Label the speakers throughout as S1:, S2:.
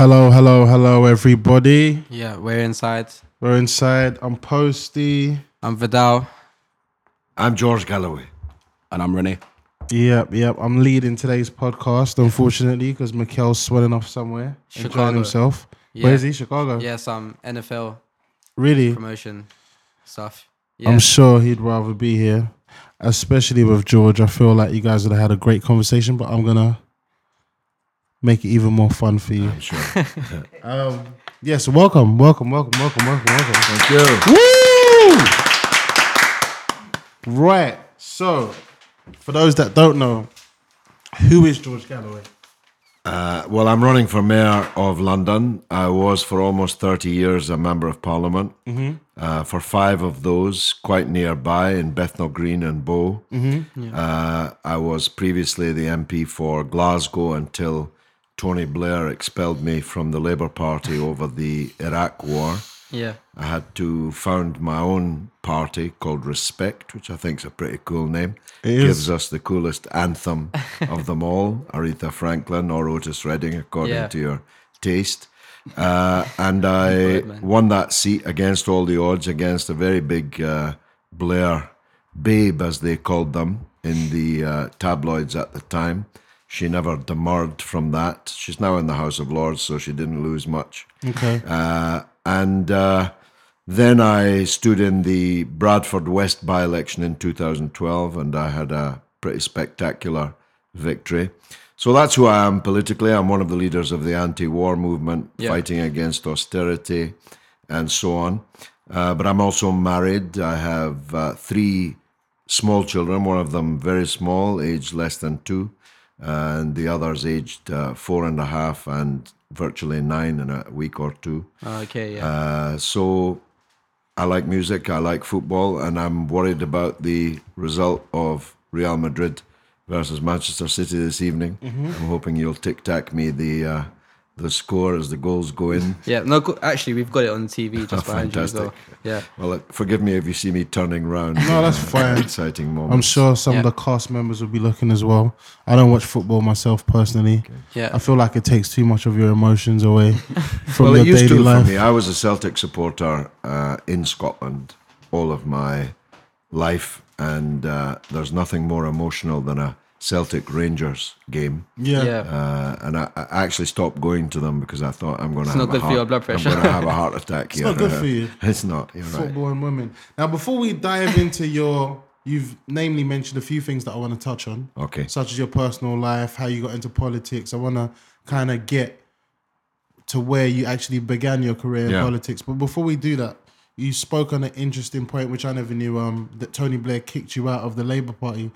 S1: Hello, hello, hello, everybody.
S2: Yeah, we're inside.
S1: We're inside. I'm Posty.
S2: I'm Vidal.
S3: I'm George Galloway.
S4: And I'm Renee.
S1: Yep, yep. I'm leading today's podcast, unfortunately, because Mikill's swelling off somewhere, enjoying
S2: Chicago.
S1: himself.
S2: Yeah.
S1: Where is he? Chicago.
S2: Yeah, some um, NFL
S1: Really?
S2: promotion stuff. Yeah.
S1: I'm sure he'd rather be here, especially with George. I feel like you guys would have had a great conversation, but I'm gonna make it even more fun for you.
S3: I'm sure.
S1: Um, yes, welcome, welcome, welcome, welcome, welcome, welcome.
S3: Thank you.
S1: Woo! Right. So, for those that don't know, who is George Galloway?
S3: Uh, well, I'm running for mayor of London. I was for almost 30 years a member of parliament. Uh, for five of those, quite nearby in Bethnal Green and Bow. Uh, I was previously the MP for Glasgow until Tony Blair expelled me from the Labour Party over the Iraq War.
S2: yeah.
S3: I had to found my own party called Respect, which I think is a pretty cool name.
S1: It is.
S3: Gives us the coolest anthem of them all, Aretha Franklin or Otis Redding, according
S2: Yeah.
S3: to your taste. Uh, and I
S2: Good,
S3: won that seat against all the odds, against a very big uh, Blair babe, as they called them in the uh, tabloids at the time. She never demurred from that. She's now in the House of Lords, so she didn't lose much.
S1: Okay.
S3: Uh, and uh, then I stood in the Bradford West by election in 2012, and I had a pretty spectacular victory. So that's who I am politically. I'm one of the leaders of the anti war movement,
S2: Yeah.
S3: fighting against austerity and so on. Uh, but I'm also married. I have uh, three small children, one of them very small, aged less than two, and the others aged uh, four and a half and virtually nine in a week or two.
S2: Okay, yeah.
S3: Uh, so I like music, I like football, and I'm worried about the result of Real Madrid versus Manchester City this evening. I'm hoping you'll tic tac me the uh, the score as the goals go in.
S2: yeah. No, go- actually, we've got it on TV just behind you as.
S3: Fantastic.
S2: Yeah.
S3: Well, uh, forgive me if you see me turning round.
S1: No, that's fine.
S3: Exciting moment.
S1: I'm sure some of the cast members will be looking as well. I don't watch football myself personally.
S2: Yeah.
S1: I feel like it takes too much of your emotions away from
S3: well,
S1: your
S3: it used
S1: daily
S3: to
S1: life.
S3: for me. I was a Celtic supporter uh, in Scotland all of my life, and uh, there's nothing more emotional than a Celtic Rangers game.
S1: Yeah.
S2: Yeah.
S3: Uh, and I, I actually stopped going to them because I thought I'm going to
S2: It's
S3: have
S2: not
S3: a
S2: good for
S3: heart,
S2: your blood pressure.
S3: I'm going to have a heart attack here.
S1: It's not good for you.
S3: It's not. You're right.
S1: Football and women. Now, before we dive into your, you've namely mentioned a few things that I want to touch on.
S3: Okay.
S1: such as your personal life, how you got into politics. I want to kind of get to where you actually began your career in
S3: Yeah.
S1: politics. But before we do that, you spoke on an interesting point, which I never knew. Um, that Tony Blair kicked you out of the Labour Party.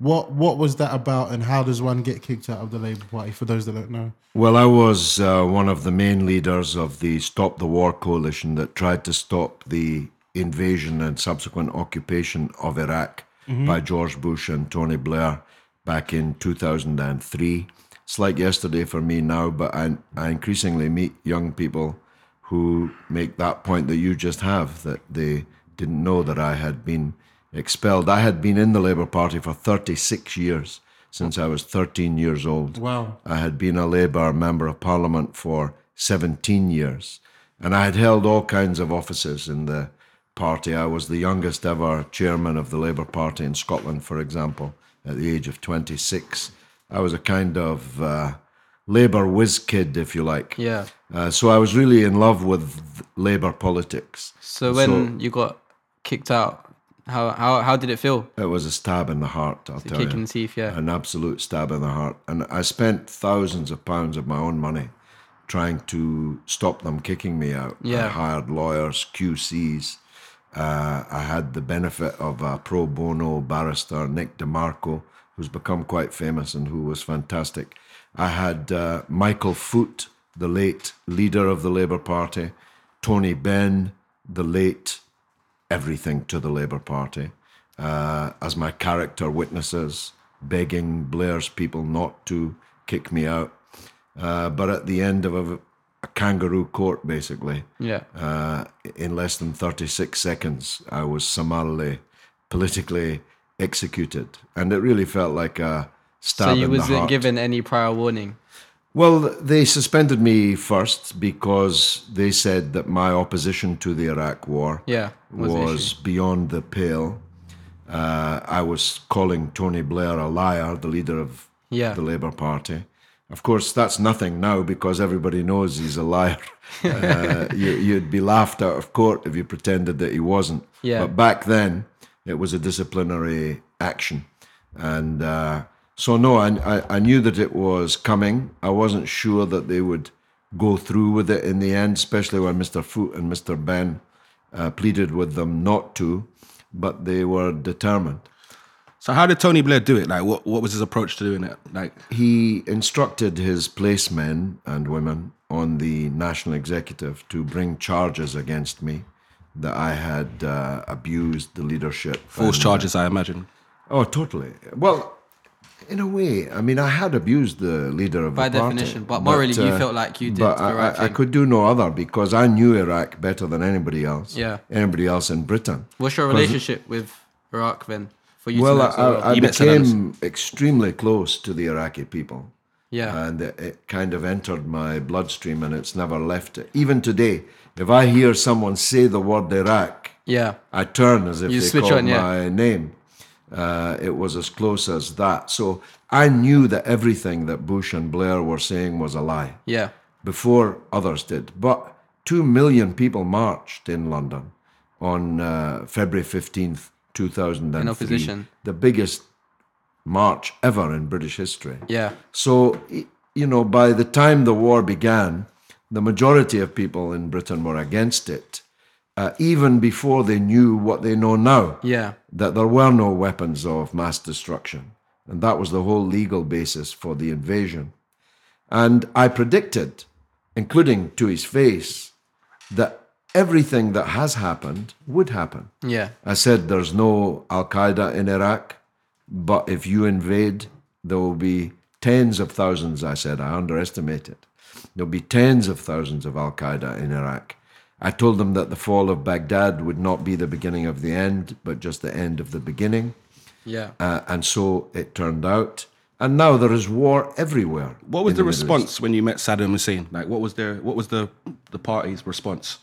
S1: What what was that about, and how does one get kicked out of the Labour Party? For those that don't know,
S3: Well, I was uh, one of the main leaders of the Stop the War coalition that tried to stop the invasion and subsequent occupation of Iraq by George Bush and Tony Blair back in 2003. It's like yesterday for me now, but I, I increasingly meet young people who make that point that you just have that they didn't know that I had been expelled. I had been in the Labour Party for 36 years since I was 13 years old.
S1: Wow.
S3: I had been a Labour Member of Parliament for 17 years, and I had held all kinds of offices in the party. I was the youngest ever chairman of the Labour Party in Scotland, for example, at the age of 26. I was a kind of uh, Labour whiz kid, if you like.
S2: Yeah.
S3: Uh, so I was really in love with Labour politics.
S2: So when you got kicked out, how how how did it feel?
S3: It was a stab in the heart, I'll
S2: The
S3: tell
S2: kick
S3: you.
S2: in the teeth, yeah.
S3: An absolute stab in the heart. And I spent thousands of pounds of my own money trying to stop them kicking me out. I
S2: Yeah.
S3: hired lawyers, QCs. Uh, I had the benefit of a pro bono barrister, Nick DeMarco, who's become quite famous and who was fantastic. I had uh, Michael Foot, the late leader of the Labour Party, Tony Benn, the late everything to the Labour Party, uh, as my character witnesses, begging Blair's people not to kick me out. Uh, but at the end of a, a kangaroo court, basically,
S2: Yeah.
S3: uh, in less than 36 seconds, I was summarily, politically executed. And it really felt like a stab
S2: So you wasn't given any prior warning.
S3: Well, they suspended me first because they said that my opposition to the Iraq War
S2: Yeah, was
S3: was, beyond the pale. Uh, I was calling Tony Blair a liar, the leader of
S2: Yeah.
S3: the Labour Party. Of course, that's nothing now because everybody knows he's a liar. uh, you, you'd be laughed out of court if you pretended that he wasn't.
S2: Yeah.
S3: But back then, it was a disciplinary action. And uh, so, no, I, I, I knew that it was coming. I wasn't sure that they would go through with it in the end, especially when Mr. Foot and Mr. Benn uh, pleaded with them not to, but they were determined.
S4: So how did Tony Blair do it? Like, what what was his approach to doing it? Like,
S3: He instructed his placemen and women on the national executive to bring charges against me that I had uh, abused the leadership.
S4: false
S3: and,
S4: charges, I imagine.
S3: Oh, totally. Well, in a way, I mean, I had abused the leader of
S2: By
S3: the party.
S2: definition, but morally you uh, felt like you did
S3: but I,
S2: right
S3: I, I could do no other because I knew Iraq better than anybody else.
S2: Yeah.
S3: Anybody else in Britain.
S2: What's your relationship with Iraq then? For you
S3: Well,
S2: to
S3: I,
S2: know so?
S3: I, I
S4: met
S3: became extremely close to the Iraqi people.
S2: yeah,
S3: and it, it kind of entered my bloodstream and it's never left it. Even today, if I hear someone say the word Iraq,
S2: yeah,
S3: I turn as if
S2: You
S3: they call
S2: on, yeah.
S3: my name. Uh, it was as close as that. So I knew that everything that Bush and Blair were saying was a lie
S2: yeah,
S3: before others did. But two million people marched in London on uh, February 15th, 2003.
S2: In opposition.
S3: The biggest march ever in British history.
S2: yeah,
S3: So, you know, by the time the war began, the majority of people in Britain were against it, uh, even before they knew what they know now
S2: yeah,
S3: that there were no weapons of mass destruction. And that was the whole legal basis for the invasion. And I predicted, including to his face, that everything that has happened would happen.
S2: yeah,
S3: I said there's no Al Qaeda in Iraq, but if you invade, there will be tens of thousands. I said, I underestimated. There'll be tens of thousands of Al Qaeda in Iraq. I told them that the fall of Baghdad would not be the beginning of the end, but just the end of the beginning.
S2: yeah.
S3: Uh, and so it turned out. And now there is war everywhere.
S4: What was
S3: in
S4: the response when you met Saddam Hussein? Like, what was their what was the the party's response?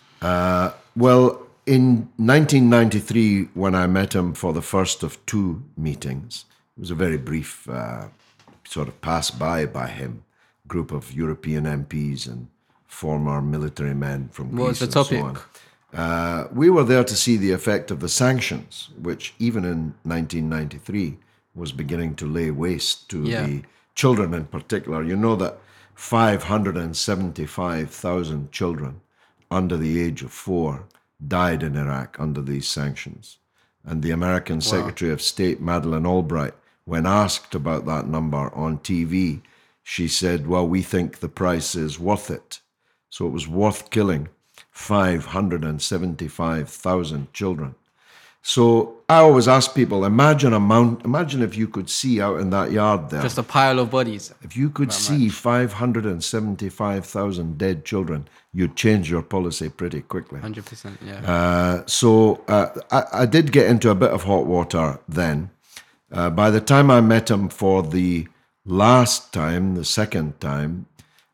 S3: Well, in 1993, when I met him for the first of two meetings, it was a very brief uh, sort of pass by by him, group of European MPs and former military men from
S2: What was
S3: Greece
S2: the
S3: and so
S2: topic?
S3: on. Uh, we were there to see the effect of the sanctions, which even in 1993 was beginning to lay waste to
S2: Yeah.
S3: the children in particular. You know that 575,000 children under the age of four died in Iraq under these sanctions. And the American Secretary of State, Madeleine Albright, when asked about that number on TV, she said, Well, we think the price is worth it. So it was worth killing 575,000 children. So I always ask people, imagine a mount, imagine if you could see out in that yard there.
S2: Just a pile of bodies.
S3: If you could see 575,000 dead children, you'd change your policy pretty quickly.
S2: Hundred percent. Yeah.
S3: Uh, so uh, I, I did get into a bit of hot water then. Uh, by the time I met him for the last time, the second time,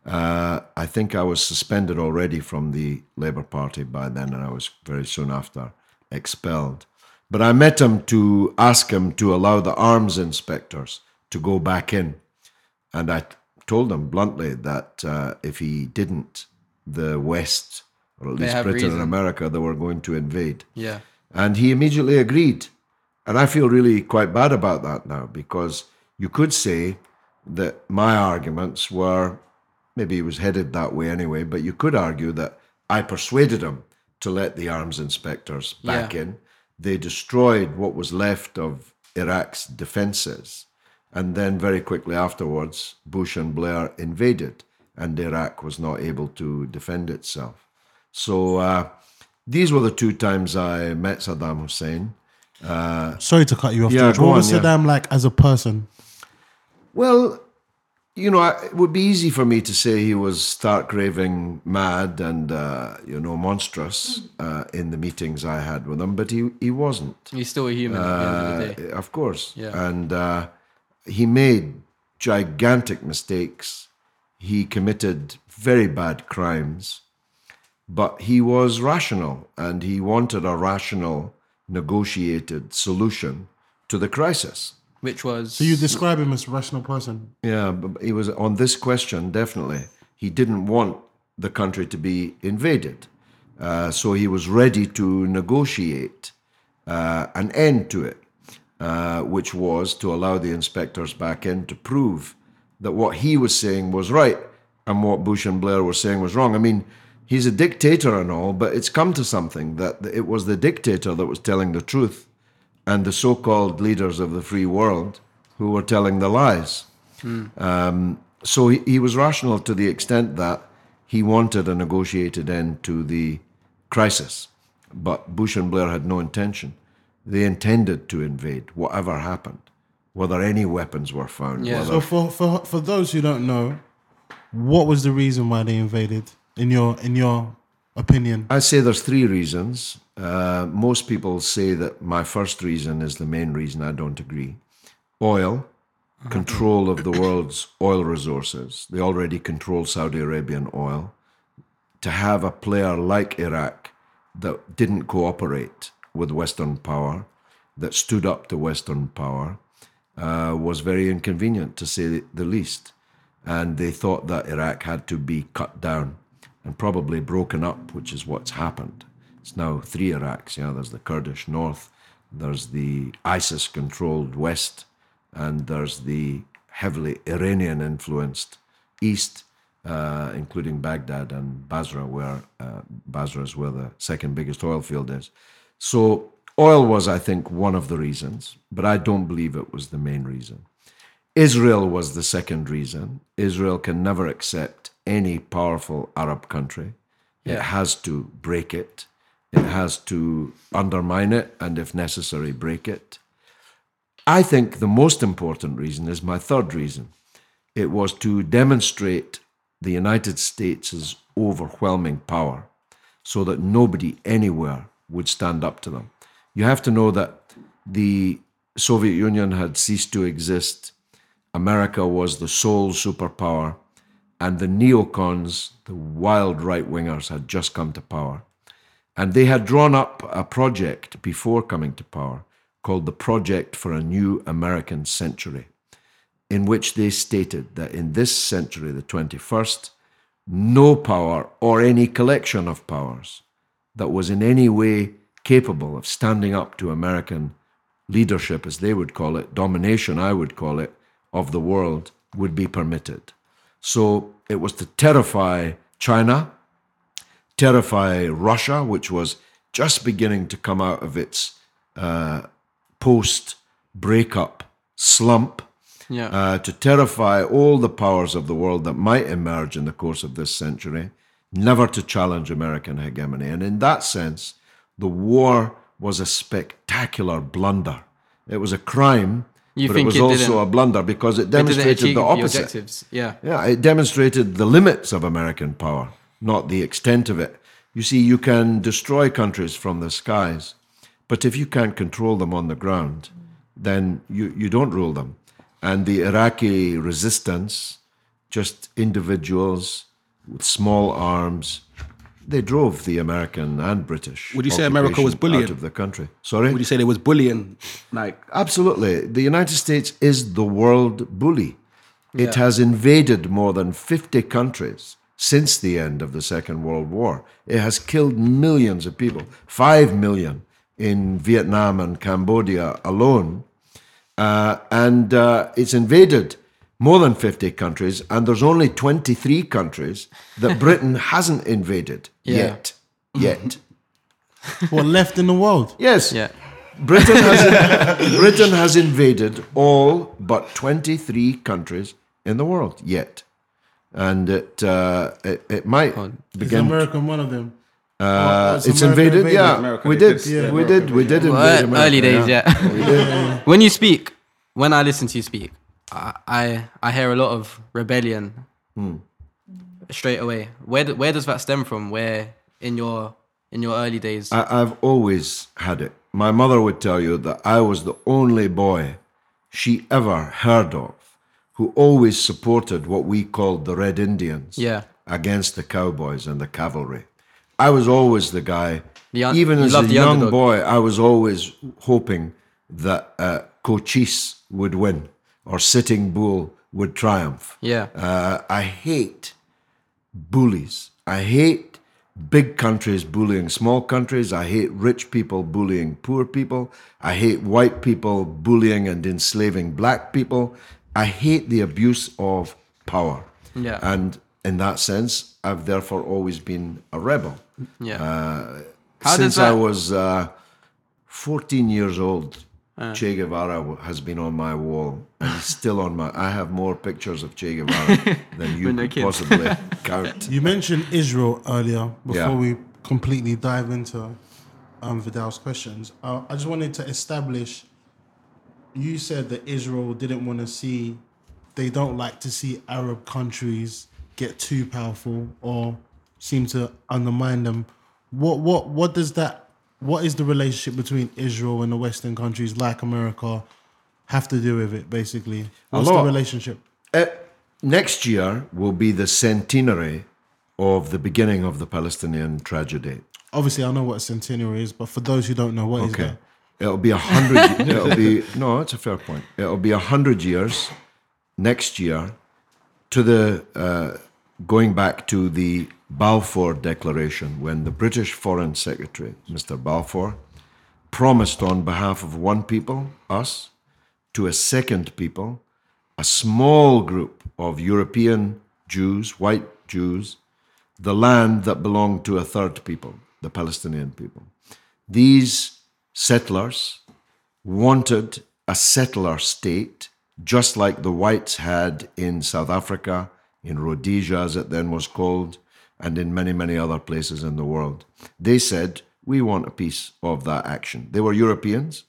S3: uh, I think I was suspended already from the Labour Party by then, and I was very soon after expelled. But I met him to ask him to allow the arms inspectors to go back in. And I told him bluntly that uh, if he didn't, the West, or at
S2: They
S3: least Britain
S2: reason.
S3: and America, they were going to invade.
S2: yeah.
S3: And he immediately agreed. And I feel really quite bad about that now because you could say that my arguments were maybe he was headed that way anyway, but you could argue that I persuaded him to let the arms inspectors back
S2: Yeah.
S3: in. They destroyed what was left of Iraq's defenses. And then very quickly afterwards, Bush and Blair invaded, and Iraq was not able to defend itself. So uh, these were the two times I met Saddam Hussein.
S1: Sorry to cut you off,
S3: Yeah,
S1: George.
S3: go
S1: What was
S3: on, yeah.
S1: Saddam like as a person?
S3: Well, you know, it would be easy for me to say he was stark raving mad and, uh, you know, monstrous uh, in the meetings I had with him, but he, he wasn't.
S2: He's still a human at the end of the day.
S3: Uh, of course.
S2: Yeah.
S3: And uh, he made gigantic mistakes. he committed very bad crimes, but he was rational and he wanted a rational, negotiated solution to the crisis.
S2: Which was
S1: So you describe him as a rational person.
S3: Yeah, but he was on this question definitely. He didn't want the country to be invaded, uh, so he was ready to negotiate uh, an end to it, uh, which was to allow the inspectors back in to prove that what he was saying was right and what Bush and Blair were saying was wrong. I mean, he's a dictator and all, but it's come to something that it was the dictator that was telling the truth and the so-called leaders of the free world who were telling the lies. Um, so he, he was rational to the extent that he wanted a negotiated end to the crisis, but Bush and Blair had no intention. They intended to invade, whatever happened, whether any weapons were found.
S2: Yeah.
S3: whether-
S1: So for, for for those who don't know, what was the reason why they invaded? In your in your opinion,
S3: I say there's three reasons. Uh, most people say that my first reason is the main reason. I don't agree. Oil, control of the world's oil resources. They already control Saudi Arabian oil. To have a player like Iraq that didn't cooperate with Western power, that stood up to Western power, uh, was very inconvenient to say the least. And they thought that Iraq had to be cut down and probably broken up, which is what's happened. It's now three Iraqs. Yeah, there's the Kurdish north, there's the ISIS controlled west, and there's the heavily Iranian influenced east, uh, including Baghdad and Basra, where uh, Basra is where the second biggest oil field is. So oil was, I think, one of the reasons, but I don't believe it was the main reason. Israel was the second reason. Israel can never accept any powerful Arab country. It has to break it. It has to undermine it and, if necessary, break it. I think the most important reason is my third reason. It was to demonstrate the United States' overwhelming power so that nobody anywhere would stand up to them. You have to know that the Soviet Union had ceased to exist. America was the sole superpower, and the neocons, the wild right wingers, had just come to power. And they had drawn up a project before coming to power called the Project for a New American Century, in which they stated that in this century, the 21st, no power or any collection of powers that was in any way capable of standing up to American leadership, as they would call it, domination, I would call it, of the world would be permitted. So it was to terrify China, terrify Russia, which was just beginning to come out of its uh, post breakup slump,
S2: yeah.
S3: uh, to terrify all the powers of the world that might emerge in the course of this century, never to challenge American hegemony. And in that sense, the war was a spectacular blunder. It was a crime,
S2: You
S3: but it was
S2: it
S3: also a blunder because it
S2: It
S3: demonstrated
S2: achieve
S3: the
S2: the
S3: opposite.
S2: objectives. Yeah.
S3: Yeah, it demonstrated the limits of American power, not the extent of it. You see, you can destroy countries from the skies, but if you can't control them on the ground, then you, you don't rule them. And the Iraqi resistance, just individuals with small arms, they drove the American and British.
S4: Would you say America was bullying?
S3: out of the country? Sorry.
S4: Would you say there was bullying? Like,
S3: Absolutely. The United States is the world bully. It
S2: Yeah.
S3: has invaded more than 50 countries since the end of the Second World War. It has killed millions of people, 5 million in Vietnam and Cambodia alone. Uh, and uh, it's invaded more than 50 countries, and there's only 23 countries that Britain hasn't invaded
S2: Yeah.
S3: yet. Yet.
S1: what left in the world?
S3: Yes.
S2: Yeah.
S3: Britain has Britain has invaded all but 23 countries in the world yet, and it uh, it, it might
S1: Is
S3: begin.
S1: America one of them?
S3: uh,
S1: Oh,
S3: it's invaded.
S1: invaded?
S3: Yeah,
S4: America,
S3: we did.
S4: did, yeah,
S3: we did. We did invade
S2: ear-
S3: America.
S2: early days, yeah. when you speak, when I listen to you speak, I I, I hear a lot of rebellion
S3: Hmm.
S2: straight away. Where where does that stem from? Where in your in your early days?
S3: I, I've always had it. My mother would tell you that I was the only boy she ever heard of who always supported what we called the Red Indians
S2: Yeah.
S3: against the cowboys and the cavalry. I was always the guy,
S2: The un-
S3: even as a young
S2: underdog.
S3: boy, I was always hoping that uh, Cochise would win or Sitting Bull would triumph.
S2: Yeah.
S3: Uh, I hate bullies. I hate big countries bullying small countries. I hate rich people bullying poor people. I hate white people bullying and enslaving black people. I hate the abuse of power.
S2: Yeah.
S3: And in that sense, I've therefore always been a rebel.
S2: Yeah.
S3: Uh, Since
S2: that?
S3: I was uh, 14 years old, Che Guevara has been on my wall and he's still on my. I have more pictures of Che Guevara than you could possibly count.
S1: You mentioned Israel earlier before
S3: Yeah.
S1: we completely dive into um, Vidal's questions. Uh, I just wanted to establish. You said that Israel didn't want to see, they don't like to see Arab countries get too powerful or seem to undermine them. What what what does that? What is the relationship between Israel and the Western countries like America have to do with it? Basically, what's the relationship?
S3: Uh, next year will be the centenary of the beginning of the Palestinian tragedy.
S1: Obviously, I know what a centenary is, but for those who don't know, what is
S3: Okay.
S1: that?
S3: It'll be a hundred. it'll be no. It's a fair point. It'll be a hundred years next year to the uh, going back to the Balfour Declaration when the British Foreign Secretary, Mr. Balfour, promised on behalf of one people, us, to a second people, a small group of European Jews, white Jews, the land that belonged to a third people, the Palestinian people. These settlers wanted a settler state, just like the whites had in South Africa, in Rhodesia, as it then was called, and in many, many other places in the world. They said, We want a piece of that action. They were Europeans,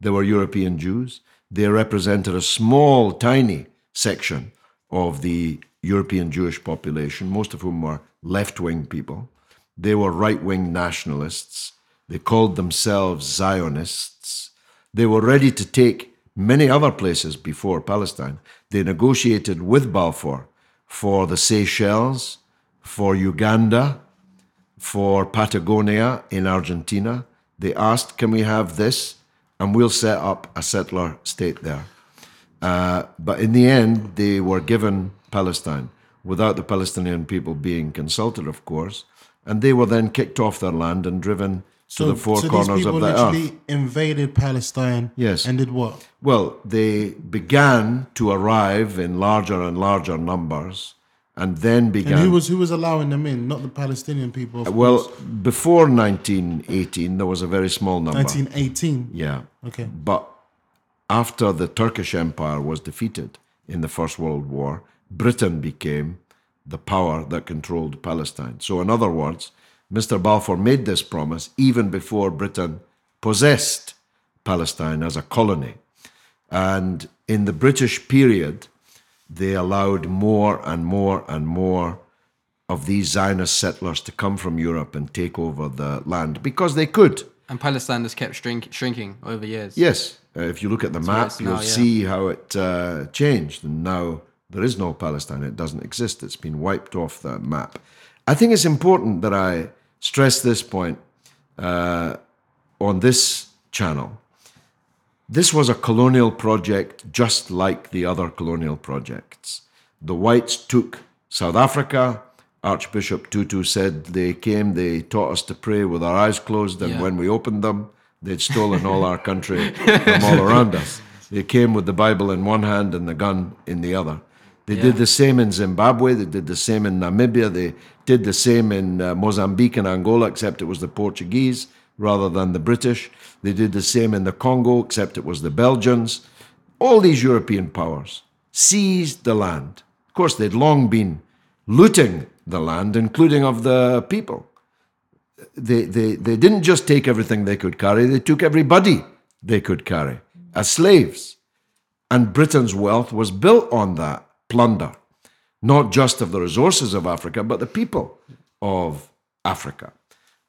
S3: they were European Jews. They represented a small, tiny section of the European Jewish population, most of whom were left wing people. They were right wing nationalists. They called themselves Zionists. They were ready to take many other places before Palestine. They negotiated with Balfour for the Seychelles, for Uganda, for Patagonia in Argentina. They asked, Can we have this? And we'll set up a settler state there. Uh, but in the end, they were given Palestine without the Palestinian people being consulted, of course. And they were then kicked off their land and driven to the four
S1: so
S3: corners of the earth.
S1: invaded Palestine.
S3: Yes.
S1: And did what?
S3: Well, they began to arrive in larger and larger numbers and then began.
S1: And who was who was allowing them in? Not the Palestinian people. Of
S3: well,
S1: course.
S3: before 1918, there was a very small number.
S1: 1918.
S3: Yeah.
S1: Okay.
S3: But after the Turkish Empire was defeated in the First World War, Britain became the power that controlled Palestine. So, in other words, Mr. Balfour made this promise even before Britain possessed Palestine as a colony. And in the British period, they allowed more and more and more of these Zionist settlers to come from Europe and take over the land because they could.
S2: And Palestine has kept shrink, shrinking over years.
S3: Yes, uh, if you look at the
S2: where
S3: map, you'll
S2: now, yeah.
S3: see how it uh, changed. And now there is no Palestine, it doesn't exist, it's been wiped off the map. I think it's important that I stress this point uh, on this channel. This was a colonial project just like the other colonial projects. The whites took South Africa. Archbishop Tutu said they came, they taught us to pray with our eyes closed, and
S2: Yeah.
S3: when we opened them, they'd stolen all our country from all around us. They came with the Bible in one hand and the gun in the other. They did the same in Zimbabwe, they did the same in Namibia, they did the same in uh, Mozambique and Angola, except it was the Portuguese rather than the British. They did the same in the Congo, except it was the Belgians. All these European powers seized the land. Of course, they'd long been looting the land, including of the people. They, they, they didn't just take everything they could carry, they took everybody they could carry as slaves. And Britain's wealth was built on that plunder, not just of the resources of Africa, but the people of Africa.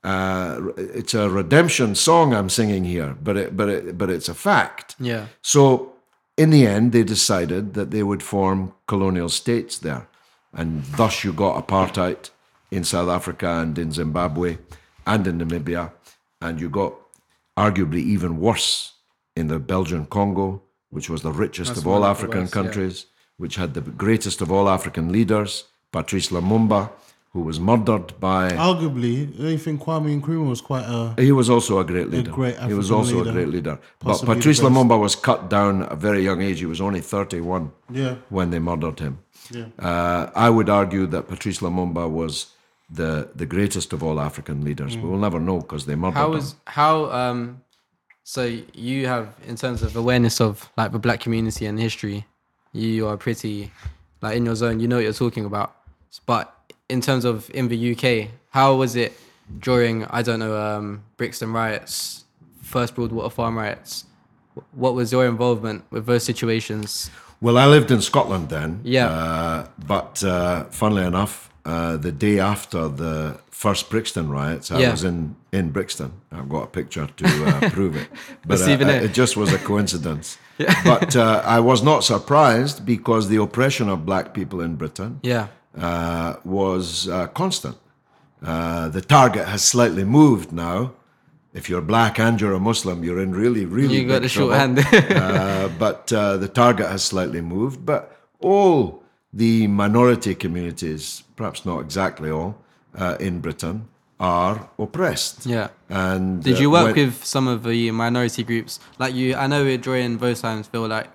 S3: Uh, it's a redemption song I'm singing here, but it, but it, but it's a fact.
S2: Yeah.
S3: So in the end, they decided that they would form colonial states there. And thus you got apartheid in South Africa and in Zimbabwe and in Namibia. And you got arguably even worse in the Belgian Congo, which was the richest
S2: That's
S3: of all
S2: one of the
S3: African
S2: worst, yeah.
S3: Countries, which had the greatest of all African leaders, Patrice Lumumba, who was murdered by.
S1: Arguably, I think Kwame Nkrumah was quite a.
S3: He was also a great leader.
S1: great
S3: he was also
S1: leader.
S3: a great leader. But Patrice
S1: best.
S3: Lumumba was cut down at a very young age. He was only 31
S1: Yeah.
S3: when they murdered him.
S1: Yeah.
S3: Uh, I would argue that Patrice Lumumba was the, the greatest of all African leaders.
S1: Mm.
S3: But we'll never know because they murdered
S2: How
S3: him.
S2: how um so you have in terms of awareness of like the black community and history, you are pretty like in your zone, you know what you're talking about. But in terms of in the UK, how was it during I don't know, um Brixton riots, first Broadwater Farm riots? What was your involvement with those situations?
S3: Well, I lived in Scotland then.
S2: Yeah.
S3: Uh, but uh, funnily enough, uh, the day after the first Brixton riots, I
S2: Yeah.
S3: was in, in Brixton. I've got a picture to uh, prove it. But uh,
S2: it.
S3: it just was a coincidence. But uh, I was not surprised because the oppression of black people in Britain
S2: Yeah.
S3: uh, was uh, constant. Uh, the target has slightly moved now. If you're black and you're a Muslim, you're in really, really
S2: You got the short hand.
S3: but uh, the target has slightly moved. But all the minority communities, perhaps not exactly all, uh, in Britain are oppressed.
S2: Yeah.
S3: And
S2: Did
S3: uh,
S2: you work
S3: when-
S2: with some of the minority groups? Like you, I know during those times feel like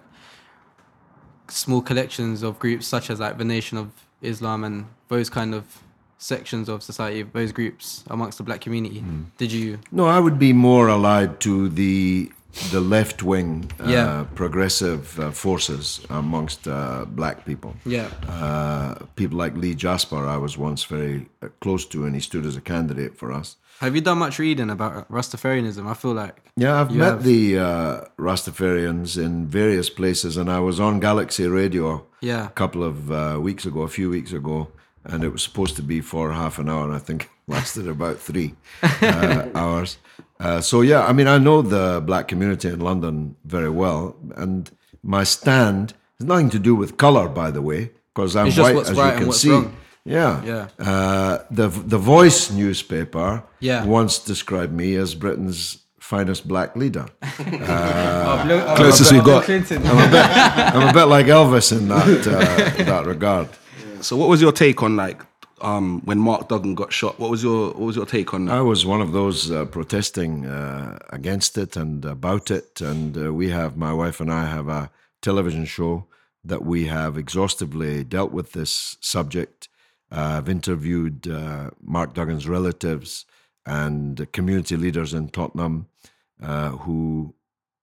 S2: small collections of groups such as like the Nation of Islam and those kind of sections of society, those groups amongst the black community.
S3: Hmm.
S2: Did you?
S3: No, I would be more allied to the the left wing uh,
S2: Yeah.
S3: progressive uh, forces amongst uh, black people.
S2: Yeah.
S3: Uh, people like Lee Jasper, I was once very uh, close to, and he stood as a candidate for us.
S2: Have you done much reading about Rastafarianism? I feel like
S3: Yeah, I've met
S2: have.
S3: the uh, Rastafarians in various places, and I was on Galaxy Radio
S2: Yeah.
S3: a couple of uh, weeks ago, a few weeks ago, and it was supposed to be for half an hour, and I think it lasted about three uh, hours. Uh, so yeah, I mean, I know the black community in London very well, and my stand has nothing to do with color, by the way, because I'm
S2: It's just
S3: white,
S2: what's
S3: as
S2: right
S3: you can see.
S2: wrong.
S3: Yeah,
S2: Yeah.
S3: Uh, the the Voice newspaper
S2: Yeah.
S3: once described me as Britain's finest black leader.
S4: Closest we've got.
S3: I'm a bit like Elvis in that uh, that regard.
S4: So, what was your take on like um, when Mark Duggan got shot? What was your what was your take on that?
S3: I was one of those uh, protesting uh, against it and about it, and uh, we have my wife and I have a television show that we have exhaustively dealt with this subject. Uh, I've interviewed uh, Mark Duggan's relatives and community leaders in Tottenham uh, who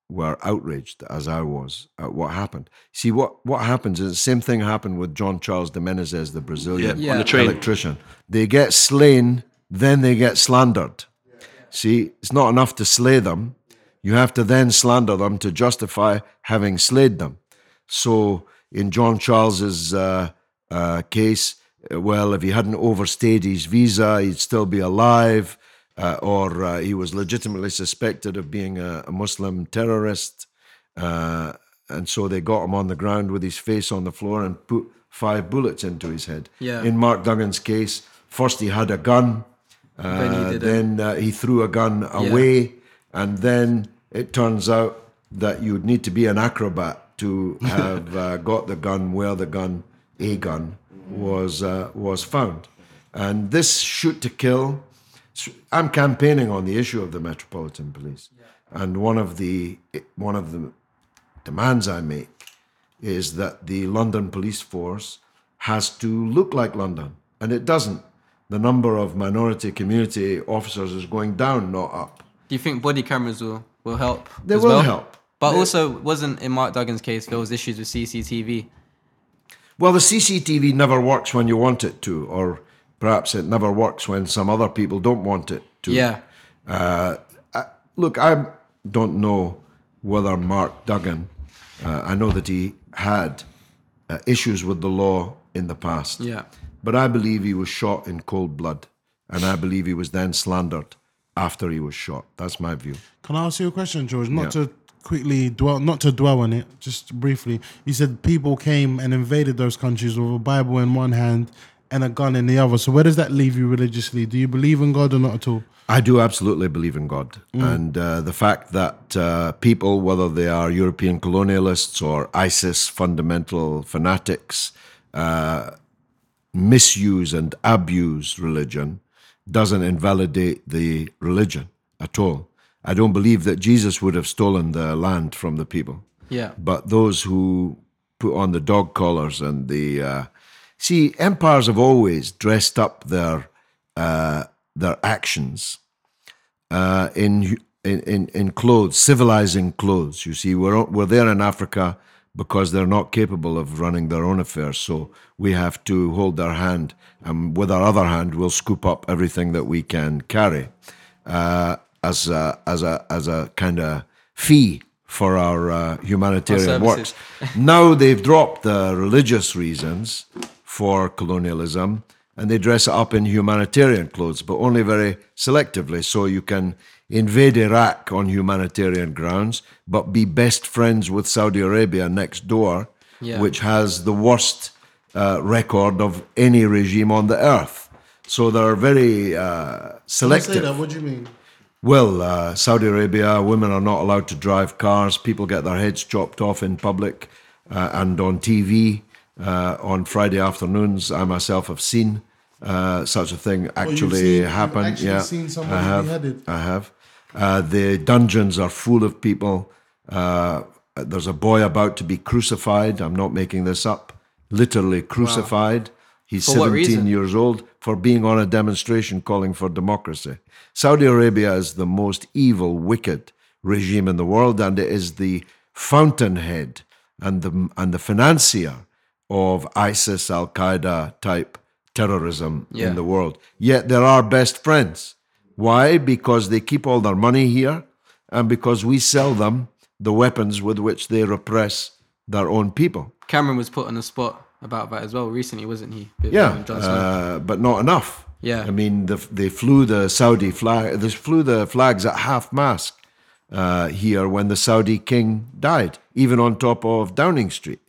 S3: were outraged, as I was, at what happened. See, what, what happens is the same thing happened with John Charles de Menezes, the Brazilian
S4: Yeah, on the train.
S3: electrician. They get slain, then they get slandered. See, it's not enough to slay them. You have to then slander them to justify having slayed them. So, in John Charles's uh, uh, case, uh, well, if he hadn't overstayed his visa, he'd still be alive, uh, or uh, he was legitimately suspected of being a, a Muslim terrorist. Uh, and so they got him on the ground with his face on the floor and put five bullets into his head.
S2: Yeah.
S3: In Mark Duggan's case, first he had a gun,
S2: Then he
S3: uh, then uh, he threw a gun away, and then it turns out that you'd need to be an acrobat to have uh, got the gun where the gun, a gun, was uh, was found. And this shoot to kill, I'm campaigning on the issue of the Metropolitan Police, and one of the one of the demands I make is that the London police force has to look like London, and it doesn't. The number of minority community officers is going down, not up.
S2: Do you think body cameras will will help?
S3: They will
S2: well?
S3: help.
S2: But
S3: They-
S2: also, wasn't in Mark Duggan's case there was issues with CCTV?
S3: Well, the CCTV never works when you want it to, or perhaps it never works when some other people don't want it to.
S2: Yeah.
S3: Uh, I, look, I don't know whether Mark Duggan, uh, I know that he had uh, issues with the law in the past.
S2: Yeah.
S3: But I believe he was shot in cold blood, and I believe he was then slandered after he was shot. That's my view.
S1: Can I ask you a question, George? Not
S3: Yeah.
S1: to quickly dwell, not to dwell on it, just briefly. You said people came and invaded those countries with a Bible in one hand and a gun in the other. So where does that leave you religiously? Do you believe in God or not at all?
S3: I do absolutely believe in God. And uh, the fact that uh, people, whether they are European colonialists or ISIS fundamental fanatics, uh, misuse and abuse religion doesn't invalidate the religion at all. I don't believe that Jesus would have stolen the land from the people.
S2: Yeah.
S3: But those who put on the dog collars and the uh, see empires have always dressed up their uh, their actions uh, in, in in clothes, civilizing clothes. You see, we're we're there in Africa because they're not capable of running their own affairs. So we have to hold their hand, and with our other hand, we'll scoop up everything that we can carry uh, as a, as a as a kind of fee for our uh, humanitarian works. now they've dropped the religious reasons for colonialism and they dress it up in humanitarian clothes, but only very selectively. So you can invade Iraq on humanitarian grounds, but be best friends with Saudi Arabia next door,
S2: Yeah.
S3: which has the worst uh, record of any regime on the earth. So they're very uh,
S1: When you
S3: selective.
S1: say that, what do you mean?
S3: Well, uh, Saudi Arabia, women are not allowed to drive cars. People get their heads chopped off in public uh, and on TV uh, on Friday afternoons. I myself have seen uh, such a thing
S1: you've
S3: actually
S1: seen- you've
S3: happen.
S1: actually
S3: yeah,
S1: seen someone
S3: I have.
S1: beheaded?
S3: I have. Uh, the dungeons are full of people. Uh, there's a boy about to be crucified. I'm not making this up. Literally crucified. He's
S2: For
S3: 17 years old for being on a demonstration calling for democracy. Saudi Arabia is the most evil, wicked regime in the world, and it is the fountainhead and the and the financier of ISIS, Al Qaeda type terrorism
S2: Yeah.
S3: in the world. Yet they're our best friends. Why? Because they keep all their money here, and because we sell them the weapons with which they repress their own people.
S2: Cameron was put on the spot about that as well recently, wasn't he? Bit
S3: Yeah, uh, but not enough.
S2: Yeah.
S3: I mean, the, they flew the Saudi flag. They flew the flags at half mast uh, here when the Saudi king died, even on top of Downing Street.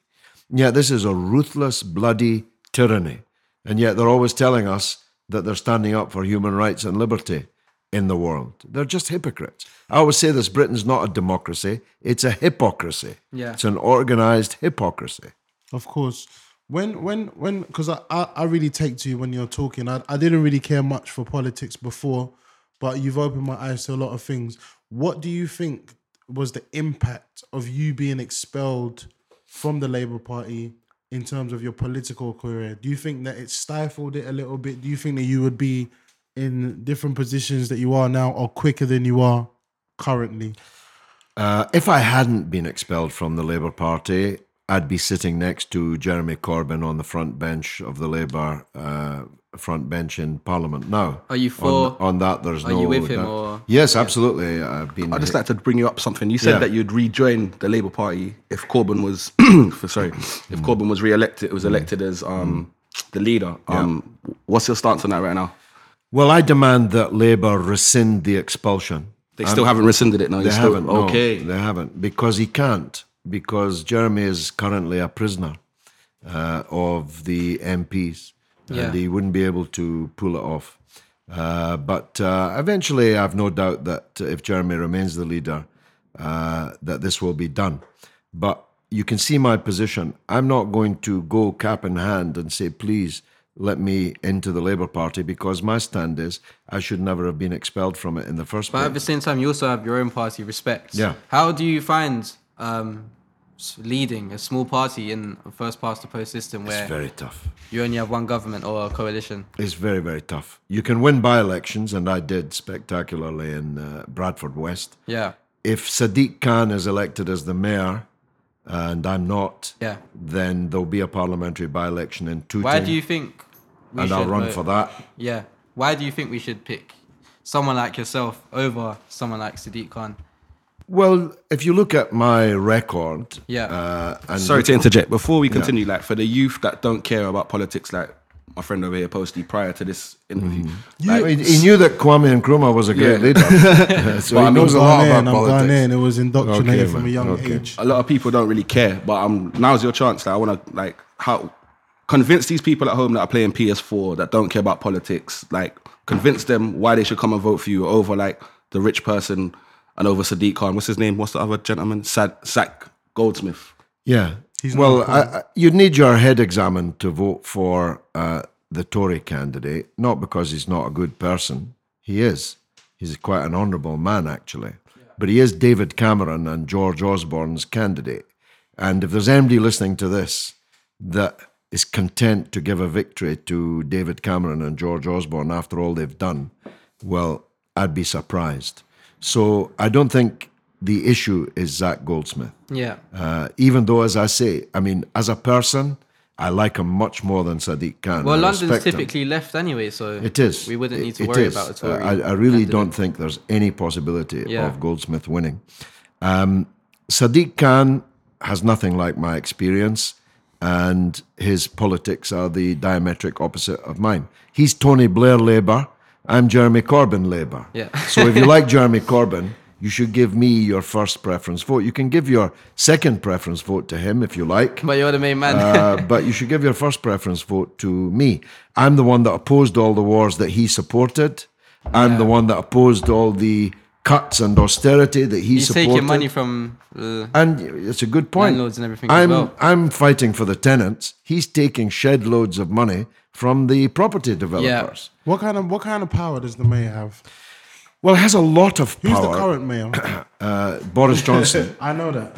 S3: Yeah, this is a ruthless, bloody tyranny, and yet they're always telling us that they're standing up for human rights and liberty in the world. They're just hypocrites. I always say this: Britain's not a democracy; it's a hypocrisy.
S2: Yeah.
S3: it's an organized hypocrisy.
S1: Of course. When when when because I, I I really take to you when you're talking. I, I didn't really care much for politics before, but you've opened my eyes to a lot of things. What do you think was the impact of you being expelled from the Labour Party in terms of your political career? Do you think that it stifled it a little bit? Do you think that you would be in different positions that you are now or quicker than you are currently?
S3: Uh, if I hadn't been expelled from the Labour Party, I'd be sitting next to Jeremy Corbyn on the front bench of the Labour uh, front bench in Parliament now.
S2: Are you
S3: on,
S2: for-
S3: on that? There's
S2: are
S3: no.
S2: you with him
S3: doubt.
S2: or-
S3: Yes, absolutely. I've been.
S4: I'd just like to bring you up something. You said
S3: Yeah.
S4: that you'd rejoin the Labour Party if Corbyn was, for, sorry,
S3: Mm.
S4: if Corbyn was re-elected, was elected as um, the leader. Um, What's your stance on that right now?
S3: well, I demand that Labour rescind the expulsion.
S4: They still haven't rescinded it. No,
S3: They
S4: still,
S3: haven't. no,
S4: Okay.
S3: they haven't because he can't. Because Jeremy is currently a prisoner uh, of the MPs,
S2: Yeah.
S3: and he wouldn't be able to pull it off. Uh, but uh, eventually, I've no doubt that if Jeremy remains the leader, uh, that this will be done. But you can see my position. I'm not going to go cap in hand and say, please let me into the Labour Party because my stand is I should never have been expelled from it in the first
S2: But
S3: place.
S2: at the same time, you also have your own party, Respect.
S3: Yeah.
S2: How do you find um, leading a small party in a first past the post system where
S3: It's very tough.
S2: you only have one government or a coalition?
S3: It's very, very tough. You can win by elections, and I did spectacularly in uh, Bradford West.
S2: Yeah.
S3: If Sadiq Khan is elected as the mayor, and I'm not,
S2: Yeah.
S3: then there'll be a parliamentary by election in two.
S2: Why do you think we
S3: and
S2: should
S3: I'll run
S2: vote-
S3: for that.
S2: Yeah. Why do you think we should pick someone like yourself over someone like Sadiq Khan?
S3: Well, if you look at my record,
S2: Yeah.
S3: uh, and
S4: Sorry to interject. Before we continue, like for the youth that don't care about politics, like my friend over here, Posty, prior to this interview.
S3: Mm.
S4: Like,
S3: he, he knew that Kwame Nkrumah was a great
S4: Yeah.
S3: leader, so
S4: But I
S3: he
S4: mean,
S3: knows a
S1: I'm
S3: lot
S1: Ghanaian,
S3: about
S1: I'm
S3: politics.
S1: Ghanaian. It was indoctrinated
S3: Okay,
S1: from a young
S3: Okay.
S1: age.
S4: a lot of people don't really care, but um, now's your chance. Like, I want to like how convince these people at home that are playing PS4 that don't care about politics. Like, convince them why they should come and vote for you over like the rich person and over Sadiq Khan. What's his name? What's the other gentleman? Sad, Zac Goldsmith.
S3: Yeah.
S1: He's
S3: well, I, I, you'd need your head examined to vote for uh, the Tory candidate, not because he's not a good person. He is. He's quite an honourable man, actually. But he is David Cameron and George Osborne's candidate. And if there's anybody listening to this that is content to give a victory to David Cameron and George Osborne after all they've done, well, I'd be surprised. So I don't think the issue is Zac Goldsmith.
S2: Yeah.
S3: Uh, even though, as I say, I mean, as a person, I like him much more than Sadiq Khan.
S2: Well,
S3: I
S2: London's
S3: respect him.
S2: typically left anyway, so
S3: It is.
S2: We wouldn't need to
S3: It- it
S2: worry
S3: is.
S2: about it.
S3: Uh, I, I really don't think there's any possibility
S2: Yeah.
S3: of Goldsmith winning. Um, Sadiq Khan has nothing like my experience, and his politics are the diametric opposite of mine. He's Tony Blair Labour. I'm Jeremy Corbyn Labour.
S2: Yeah.
S3: so if you like Jeremy Corbyn, you should give me your first preference vote. You can give your second preference vote to him if you like.
S2: But you're the main man.
S3: Uh, but you should give your first preference vote to me. I'm the one that opposed all the wars that he supported. I'm the one that opposed all the cuts and austerity that he
S2: He's
S3: supported.
S2: taking money from.
S3: And it's a good point.
S2: Landlords and everything
S3: I'm
S2: well.
S3: I'm fighting for the tenants. He's taking shed loads of money from the property developers. Yeah.
S1: What kind of what kind of power does the mayor have?
S3: Well, it has a lot of
S1: Who's
S3: power.
S1: the current mayor?
S3: uh, Boris Johnson.
S1: I know that.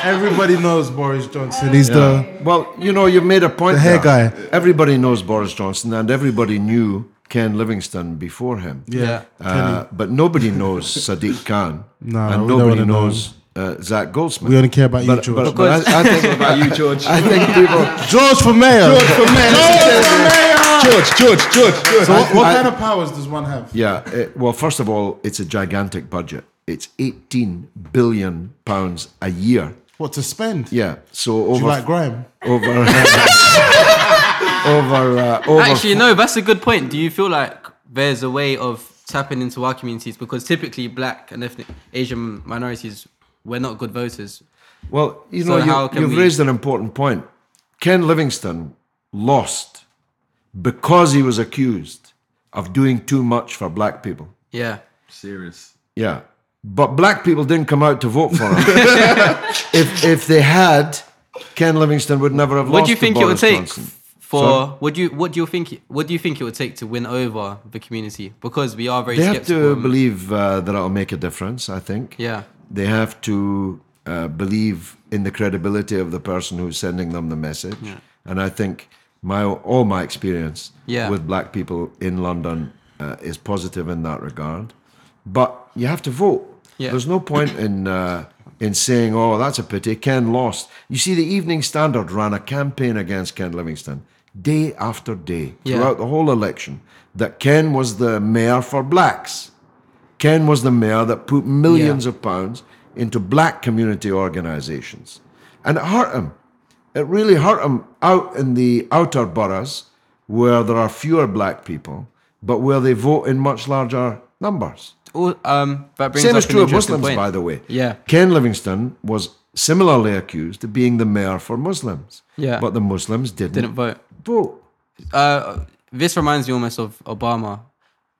S1: Everybody knows Boris Johnson. He's the
S3: Well, you know, you've made a point.
S1: The hair
S3: there.
S1: guy.
S3: Everybody knows Boris Johnson, and everybody knew Ken Livingstone before him.
S1: yeah.
S3: Uh, but nobody knows Sadiq Khan,
S1: No,
S3: and nobody knows uh, Zac Goldsmith.
S1: We only care about you,
S3: but,
S1: George.
S3: but, but I, I think
S4: About you, George.
S3: I think people.
S1: George for mayor. George for
S4: George, George, George, George.
S1: So what, what
S3: I-
S1: kind of powers does one have?
S3: Yeah. It, well, first of all, it's a gigantic budget. It's 18 billion pounds a year.
S1: What to spend?
S3: Yeah. So
S1: Do
S3: over
S1: you like grime?
S3: over over uh, over.
S2: Actually, no, that's a good point. Do you feel like there's a way of tapping into our communities? Because typically, black and ethnic Asian minorities, we're not good voters.
S3: Well, you
S2: So
S3: know,
S2: how
S3: you,
S2: can
S3: you've
S2: we-
S3: raised an important point. Ken Livingstone lost because he was accused of doing too much for black people.
S2: Yeah.
S4: Serious.
S3: Yeah. But black people didn't come out to vote for him. if if they had, Ken Livingstone would never have
S2: What
S3: lost
S2: do you think it would take
S3: Johnson.
S2: for?
S3: Sorry?
S2: What do you what do you think? What do you think it would take to win over the community? Because we are very
S3: They have to believe uh, that it'll make a difference, I think.
S2: Yeah.
S3: They have to uh, believe in the credibility of the person who's sending them the message. And I think my all my experience
S2: Yeah.
S3: with black people in London uh, is positive in that regard. But you have to vote.
S2: Yeah.
S3: There's no point in uh, in saying, "Oh, that's a pity." Ken lost. You see, the Evening Standard ran a campaign against Ken Livingstone day after day
S2: Yeah.
S3: throughout the whole election. That Ken was the mayor for blacks. Ken was the mayor that put millions
S2: Yeah.
S3: of pounds into black community organizations. And it hurt him. It really hurt him out in the outer boroughs where there are fewer black people, but where they vote in much larger numbers.
S2: All- um, that brings
S3: Same is true of Muslims,
S2: point.
S3: by the way.
S2: Yeah.
S3: Ken Livingstone was similarly accused of being the mayor for Muslims.
S2: Yeah.
S3: But the Muslims didn't,
S2: Didn't vote.
S3: vote.
S2: Uh, this reminds me almost of Obama.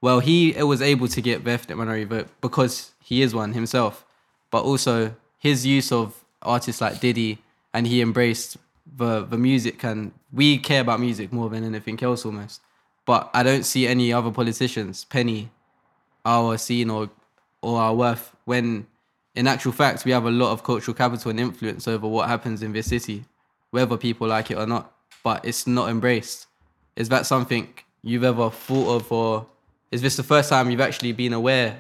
S2: Well, he was able to get the ethnic minority vote because he is one himself, but also his use of artists like Diddy and he embraced the the music and we care about music more than anything else almost. But I don't see any other politicians penny our scene or or our worth when in actual fact we have a lot of cultural capital and influence over what happens in this city, whether people like it or not. But it's not embraced. Is that something you've ever thought of, or is this the first time you've actually been aware,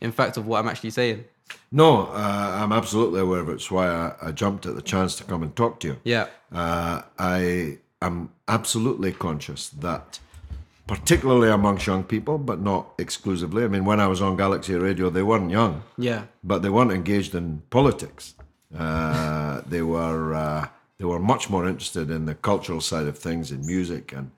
S2: in fact, of what I'm actually saying?
S3: No, uh, I'm absolutely aware of it. It's why I, I jumped at the chance to come and talk to you.
S2: Yeah,
S3: Uh, I am absolutely conscious that, particularly amongst young people, but not exclusively. I mean, when I was on Galaxy Radio, they weren't young,
S2: yeah,
S3: but they weren't engaged in politics. Uh, they were uh, They were much more interested in the cultural side of things, in music and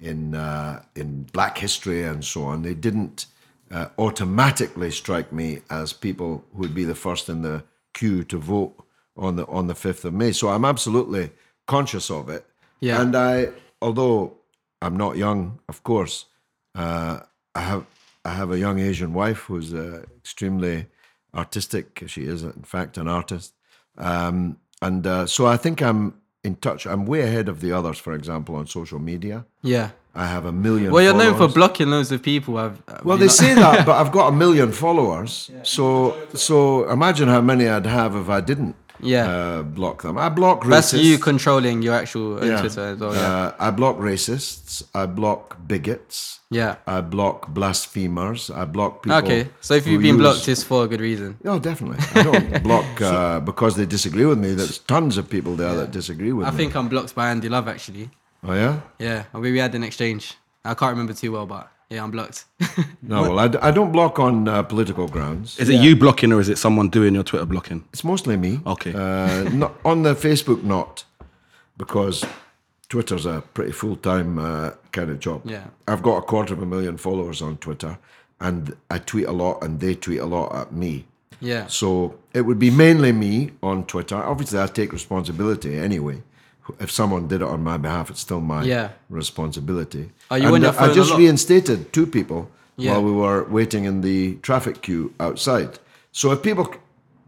S3: in uh, in Black history and so on. They didn't uh, automatically strike me as people who would be the first in the queue to vote on the on the fifth of May. So I'm absolutely conscious of it.
S2: Yeah.
S3: And I, although I'm not young, of course, uh, I have I have a young Asian wife who's uh, extremely artistic. She is, in fact, an artist, um, and uh, so I think I'm in touch. I'm way ahead of the others. For example, on social media,
S2: Yeah.
S3: I have a million.
S2: Well, you're known for blocking loads of people. I've, have
S3: Well, they
S2: not-
S3: say that, but I've got a million followers. So, so imagine how many I'd have if I didn't
S2: Yeah.
S3: uh, block them. I block racists.
S2: That's you controlling your actual
S3: Yeah.
S2: Twitter as well. Yeah.
S3: Uh, I block racists. I block bigots.
S2: yeah.
S3: I block blasphemers. I block people.
S2: Okay. So if you've been
S3: use-
S2: blocked, it's for a good reason.
S3: Oh, definitely. I don't block uh, because they disagree with me. There's tons of people there that disagree with
S2: I
S3: me.
S2: I think I'm blocked by Andy Love actually.
S3: Oh yeah.
S2: Yeah. We had an exchange. I can't remember too well, but yeah, I'm blocked.
S3: No, well, I, d- I don't block on uh, political grounds.
S4: Is it you blocking or is it someone doing your Twitter blocking?
S3: It's mostly me.
S4: Okay.
S3: Uh, not on the Facebook, not because Twitter's a pretty full time uh, kind of job.
S2: Yeah.
S3: I've got a quarter of a million followers on Twitter, and I tweet a lot, and they tweet a lot at me.
S2: yeah.
S3: So it would be mainly me on Twitter. Obviously, I take responsibility anyway. If someone did it on my behalf, it's still my
S2: Yeah.
S3: responsibility.
S2: Are you
S3: and
S2: on your phone
S3: I just reinstated two people
S2: Yeah.
S3: while we were waiting in the traffic queue outside. So if people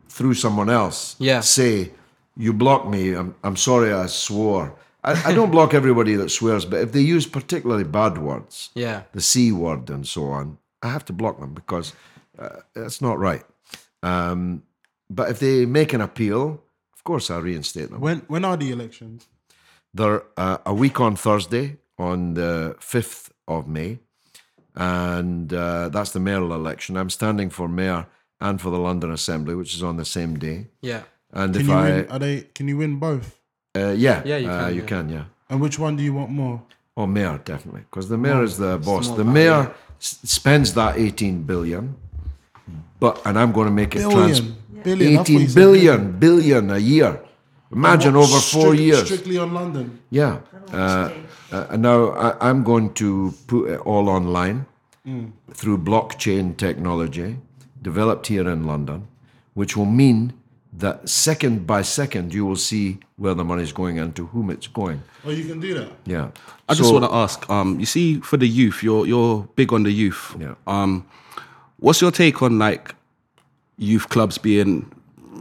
S3: through someone else
S2: Yeah.
S3: say you blocked me, I'm, I'm sorry I swore. I, I don't block everybody that swears, but if they use particularly bad words,
S2: Yeah.
S3: the C word and so on, I have to block them because uh, that's not right. Um, but if they make an appeal, of course I reinstate them.
S1: When when are the elections?
S3: They're uh, a week on Thursday, on the 5th of May, and uh, that's the mayoral election. I'm standing for mayor and for the London Assembly, which is on the same day.
S2: Yeah.
S3: And
S1: Can
S3: if
S1: you
S3: I,
S1: win? Are they? Can you win both?
S3: uh, yeah,
S2: Yeah, you
S3: uh,
S2: can,
S3: you
S2: yeah.
S3: can, yeah.
S1: And which one do you want more?
S3: Oh, mayor definitely, because the mayor is the boss. The mayor s- spends that 18 billion, but and I'm going to make it trans-
S1: Billion. Billion. I thought you
S3: 18
S1: said
S3: billion, billion a year. Imagine
S1: What,
S3: over four
S1: strict-
S3: years.
S1: Strictly on London.
S3: Yeah. Uh, uh, and now I, I'm going to put it all online through blockchain technology developed here in London, which will mean that second by second you will see where the money is going and to whom it's going.
S1: Oh, you can do that.
S3: Yeah.
S4: I just want to ask. Um, you see, for the youth, you're you're big on the youth.
S3: Yeah.
S4: Um, what's your take on like youth clubs being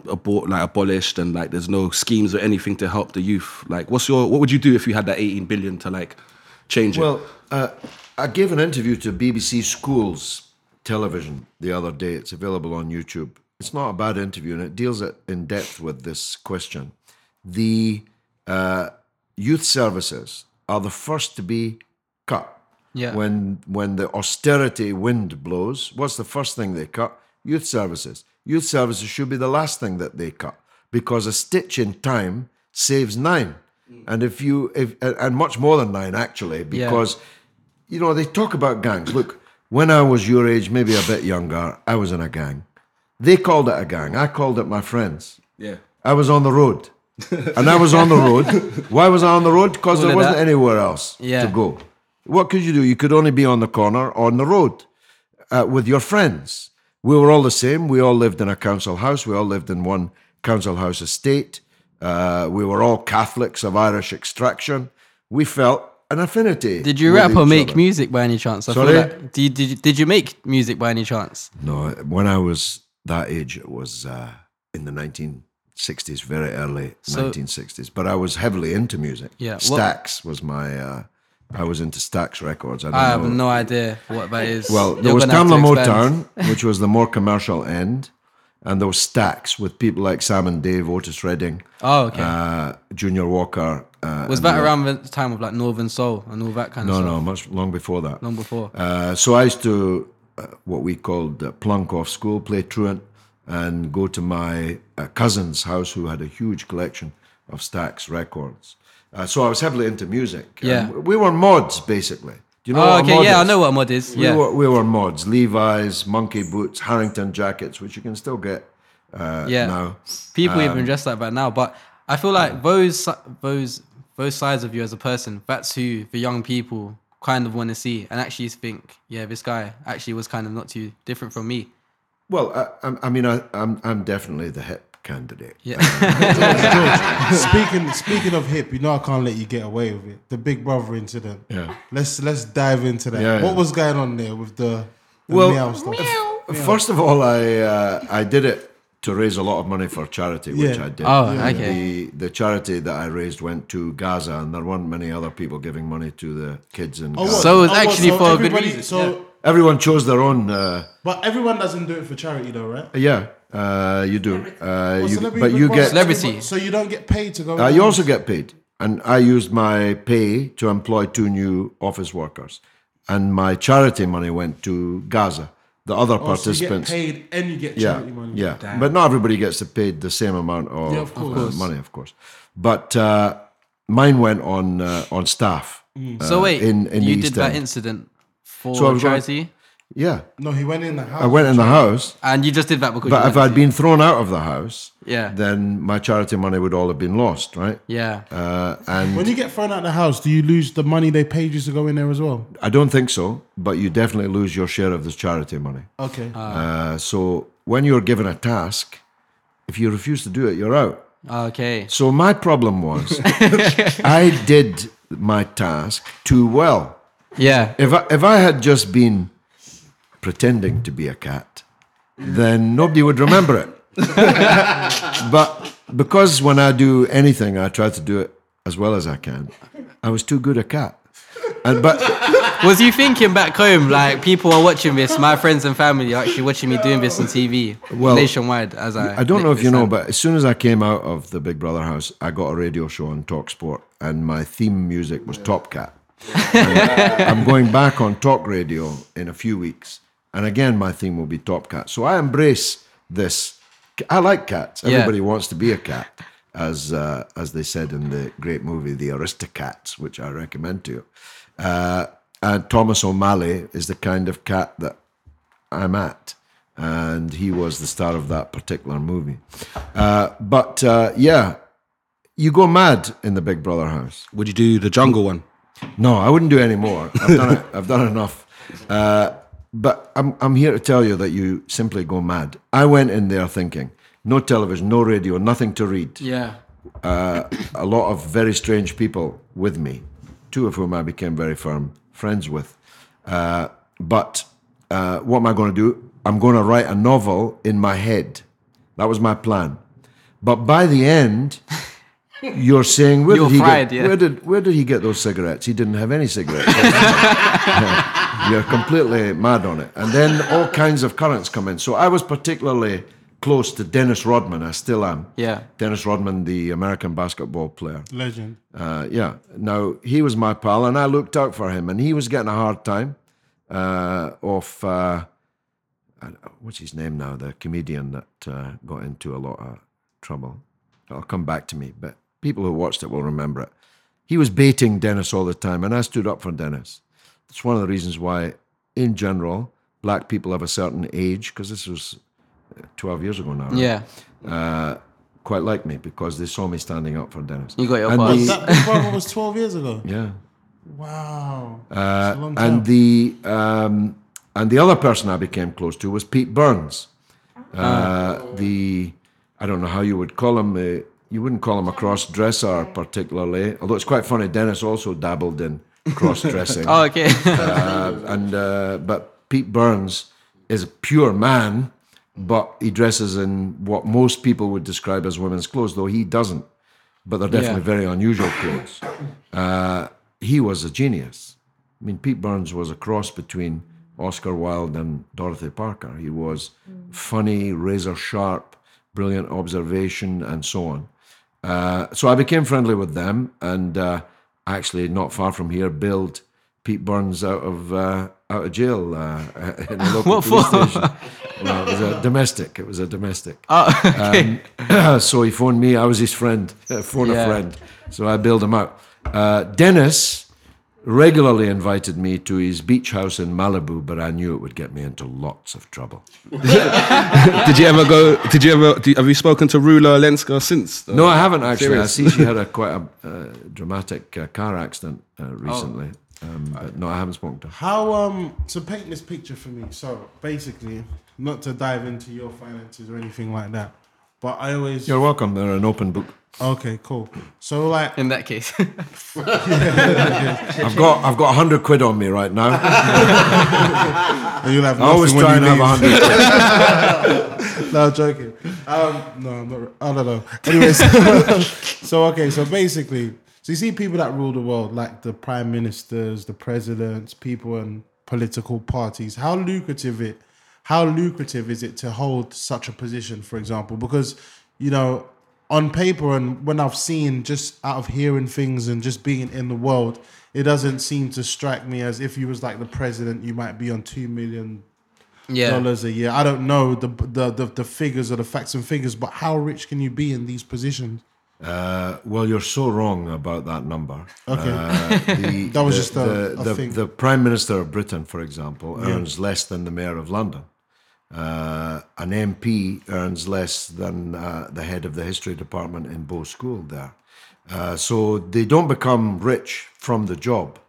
S4: abort like abolished and like there's no schemes or anything to help the youth? Like, what's your what would you do if you had that 18 billion to like change it?
S3: Well, uh, I gave an interview to BBC Schools television the other day. It's available on YouTube. It's not a bad interview, and it deals in depth with this question. The uh, youth services are the first to be cut.
S2: Yeah.
S3: When when the austerity wind blows, what's the first thing they cut? Youth services. Youth services should be the last thing that they cut because a stitch in time saves nine, mm. and if you if and much more than nine actually because you know, they talk about gangs. Look, when I was your age, maybe a bit younger, I was in a gang. They called it a gang. I called it my friends.
S4: yeah.
S3: I was on the road. and I was on the road. Why was I on the road? Because there wasn't
S2: that.
S3: anywhere else
S2: Yeah.
S3: to go. What could you do? You could only be on the corner or on the road uh, with your friends. We were all the same. We all lived in a council house. We all lived in one council house estate. Uh, we were all Catholics of Irish extraction. We felt an affinity.
S2: Did you rap or make
S3: other.
S2: music by any chance? I
S3: Sorry?
S2: like- did, did, you, did you make music by any chance?
S3: No, when I was that age, it was uh, in the 1960s, very early
S2: So-
S3: 1960s. But I was heavily into music.
S2: Yeah, what-
S3: Stax was my. Uh, I was into Stax Records. I, don't
S2: I have
S3: know.
S2: no idea what that is.
S3: Well, there
S2: You're
S3: was
S2: gonna have to
S3: Tamla. Motown, which was the more commercial end, and there was Stax with people like Sam and Dave, Otis Redding,
S2: Oh, okay.
S3: uh, Junior Walker. Uh,
S2: was that around the time of like Northern Soul and all that kind of
S3: No,
S2: stuff?
S3: no, no, much long before that.
S2: Long before.
S3: Uh, so I used to uh, what we called uh, plunk off school, play truant, and go to my uh, cousin's house who had a huge collection of Stax records. Uh, so I was heavily into music.
S2: Yeah.
S3: We were mods basically. Do you know
S2: oh,
S3: what a
S2: okay. Yeah, I know what a mod is.
S3: We
S2: Yeah.
S3: were, we were mods. Levi's, monkey boots, Harrington jackets, which you can still get uh,
S2: yeah.
S3: now.
S2: People
S3: Um,
S2: even dress like that now. But I feel like those those those sides of you as a person, that's who the young people kind of want to see and actually think, yeah, this guy actually was kind of not too different from me.
S3: Well, I, I, I mean, I, I'm I'm definitely the hip candidate.
S2: Yeah.
S1: speaking speaking of hip, you know I can't let you get away with it. The Big Brother incident.
S3: Yeah.
S1: Let's let's dive into that.
S3: Yeah,
S1: what
S3: yeah.
S1: was going on there with the, the
S3: Well,
S1: meow stuff?
S3: First of all, I uh, I did it to raise a lot of money for charity, which
S1: Yeah.
S3: I did.
S2: Oh,
S3: And
S2: okay.
S3: The the charity that I raised went to Gaza, and there weren't many other people giving money to the kids in
S1: Oh,
S3: Gaza.
S2: So it was
S1: what,
S2: actually for a good
S1: everybody-
S2: reason,
S1: So,
S3: Everyone chose their own. Uh,
S1: but everyone doesn't do it for charity, though, right?
S3: yeah, uh, you do. Uh, you,
S1: celebrity
S3: but you get.
S2: Celebrity.
S1: So you don't get paid to go.
S3: Uh, you also get paid, and I used my pay to employ two new office workers, and my charity money went to Gaza. The other
S1: Oh, so you get
S3: participants.
S1: paid and you get
S3: yeah,
S1: charity money.
S3: yeah, but not everybody gets paid the same amount of,
S1: Yeah, of
S3: uh,
S1: course.
S3: money, of course. But uh, mine went on uh, on staff.
S1: Mm.
S2: so wait,
S3: in- in the
S2: you
S3: East
S2: did that
S3: End.
S2: incident for
S3: So I going-
S2: charity,
S3: Yeah,
S1: No, he went in the house.
S3: I went in the house,
S2: and you just did that because.
S3: but
S2: you
S3: if I'd been thrown out of the house,
S2: Yeah.
S3: then my charity money would all have been lost, right?
S2: yeah,
S3: Uh, and
S1: When you get thrown out of the house, do you lose the money they paid you to go in there as well?
S3: I don't think so, but you definitely lose your share of this charity money.
S1: Okay.
S3: Uh, so when you're given a task, if you refuse to do it, you're out.
S2: okay,
S3: So my problem was I did my task too well.
S2: yeah,
S3: If I, if I had just been pretending to be a cat, then nobody would remember it. but because when I do anything, I try to do it as well as I can, I was too good a cat. And but
S2: Was you thinking back home like people are watching this? My friends and family are actually watching me doing this on TV
S3: Well,
S2: nationwide. As I,
S3: I don't know if you know,
S2: but
S3: but as soon as I came out of the Big Brother house, I got a radio show on Talk Sport, and my theme music was Top Cat. I'm going back on talk radio in a few weeks, and again, my theme will be Top Cat. So I embrace this. I like cats.
S2: Yeah.
S3: Everybody wants to be a cat, as uh, as they said in the great movie The Aristocats, which I recommend to you. Uh, and Thomas O'Malley is the kind of cat that I'm at. And he was the star of that particular movie. Uh, but uh, yeah, you go mad in the Big Brother house.
S4: Would you do the jungle one?
S3: No, I wouldn't do any more. I've done it. I've done enough. Uh, but I'm I'm here to tell you that you simply go mad. I went in there thinking no television, no radio, nothing to read.
S2: yeah,
S3: A lot of very strange people with me, two of whom I became very firm friends with. Uh, but uh, what am I going to do? I'm going to write a novel in my head. That was my plan. But by the end, you're saying where
S2: You
S3: did he
S2: fried,
S3: get
S2: yeah.
S3: where did where did he get those cigarettes? He didn't have any cigarettes. you're completely mad on it. And then all kinds of currents come in. So I was particularly close to Dennis Rodman. I still am.
S2: Yeah.
S3: Dennis Rodman, the American basketball player.
S1: Legend.
S3: Uh, yeah. Now he was my pal, and I looked out for him, and he was getting a hard time. Uh, of uh, what's his name now? The comedian that uh, got into a lot of trouble. It'll come back to me, but people who watched it will remember it. He was baiting Dennis all the time, and I stood up for Dennis. It's one of the reasons why, in general, black people of a certain age, because this was uh, 12 years ago now, right?
S2: yeah.
S3: uh, quite like me because they saw me standing up for Dennis.
S2: You got your
S3: and
S2: pass.
S3: the-
S1: That Big was 12 years ago.
S3: yeah.
S1: Wow.
S3: Uh,
S1: That's a long time.
S3: and the um, and the other person I became close to was Pete Burns. Uh, the I don't know how you would call him. Uh, you wouldn't call him a cross dresser particularly, although it's quite funny. Dennis also dabbled in cross dressing.
S2: Oh, okay.
S3: uh, and uh, but Pete Burns is a pure man, but he dresses in what most people would describe as women's clothes, though he doesn't. But they're definitely
S2: Yeah.
S3: very unusual clothes. Uh, he was a genius. I mean, Pete Burns was a cross between Oscar Wilde and Dorothy Parker. He was funny, razor sharp, brilliant observation, and so on. Uh, so I became friendly with them, and uh, actually, not far from here, bailed Pete Burns out of uh, out of jail uh, in a local
S2: What
S3: police
S2: for?
S3: station. It was a domestic. It was a domestic.
S2: oh, okay.
S3: so he phoned me. I was his friend. Phone
S2: Yeah.
S3: a friend. So I bailed him out. Uh, Dennis regularly invited me to his beach house in Malibu, but I knew it would get me into lots of trouble.
S4: Did you ever go? Did you ever? Do, have you spoken to Rula Lenska since? though?
S3: No, I haven't actually. I see she had a quite a uh, dramatic uh, car accident uh, recently, um, but no, I haven't spoken to her.
S1: How um to paint this picture for me? So basically, not to dive into your finances or anything like that, but I always
S3: You're welcome. They're an open book.
S1: Okay, cool. So like,
S2: In that case,
S3: I've got I've got a hundred quid on me right now.
S1: and you'll have
S3: I always
S1: nothing when
S3: try and
S1: you
S3: have a hundred. quid.
S1: no, I'm joking. Um, no, I'm not. I don't know. Anyways, so okay, so basically, so you see people that rule the world, like the prime ministers, the presidents, people and political parties. How lucrative it? How lucrative is it to hold such a position, for example? Because you know, on paper and when I've seen just out of hearing things and just being in the world, it doesn't seem to strike me as if you was like the president, you might be on two million
S2: yeah.
S1: dollars a year. I don't know the, the the the figures or the facts and figures, but how rich can you be in these positions?
S3: Uh, well, you're so wrong about that number.
S1: Okay.
S3: Uh, the,
S1: That was
S3: the-
S1: just a-
S3: the,
S1: a
S3: the,
S1: thing.
S3: the Prime Minister of Britain, for example, earns less than the Mayor of London. Uh, an MP earns less than uh, the head of the history department in Bow School there. Uh, so they don't become rich from the job.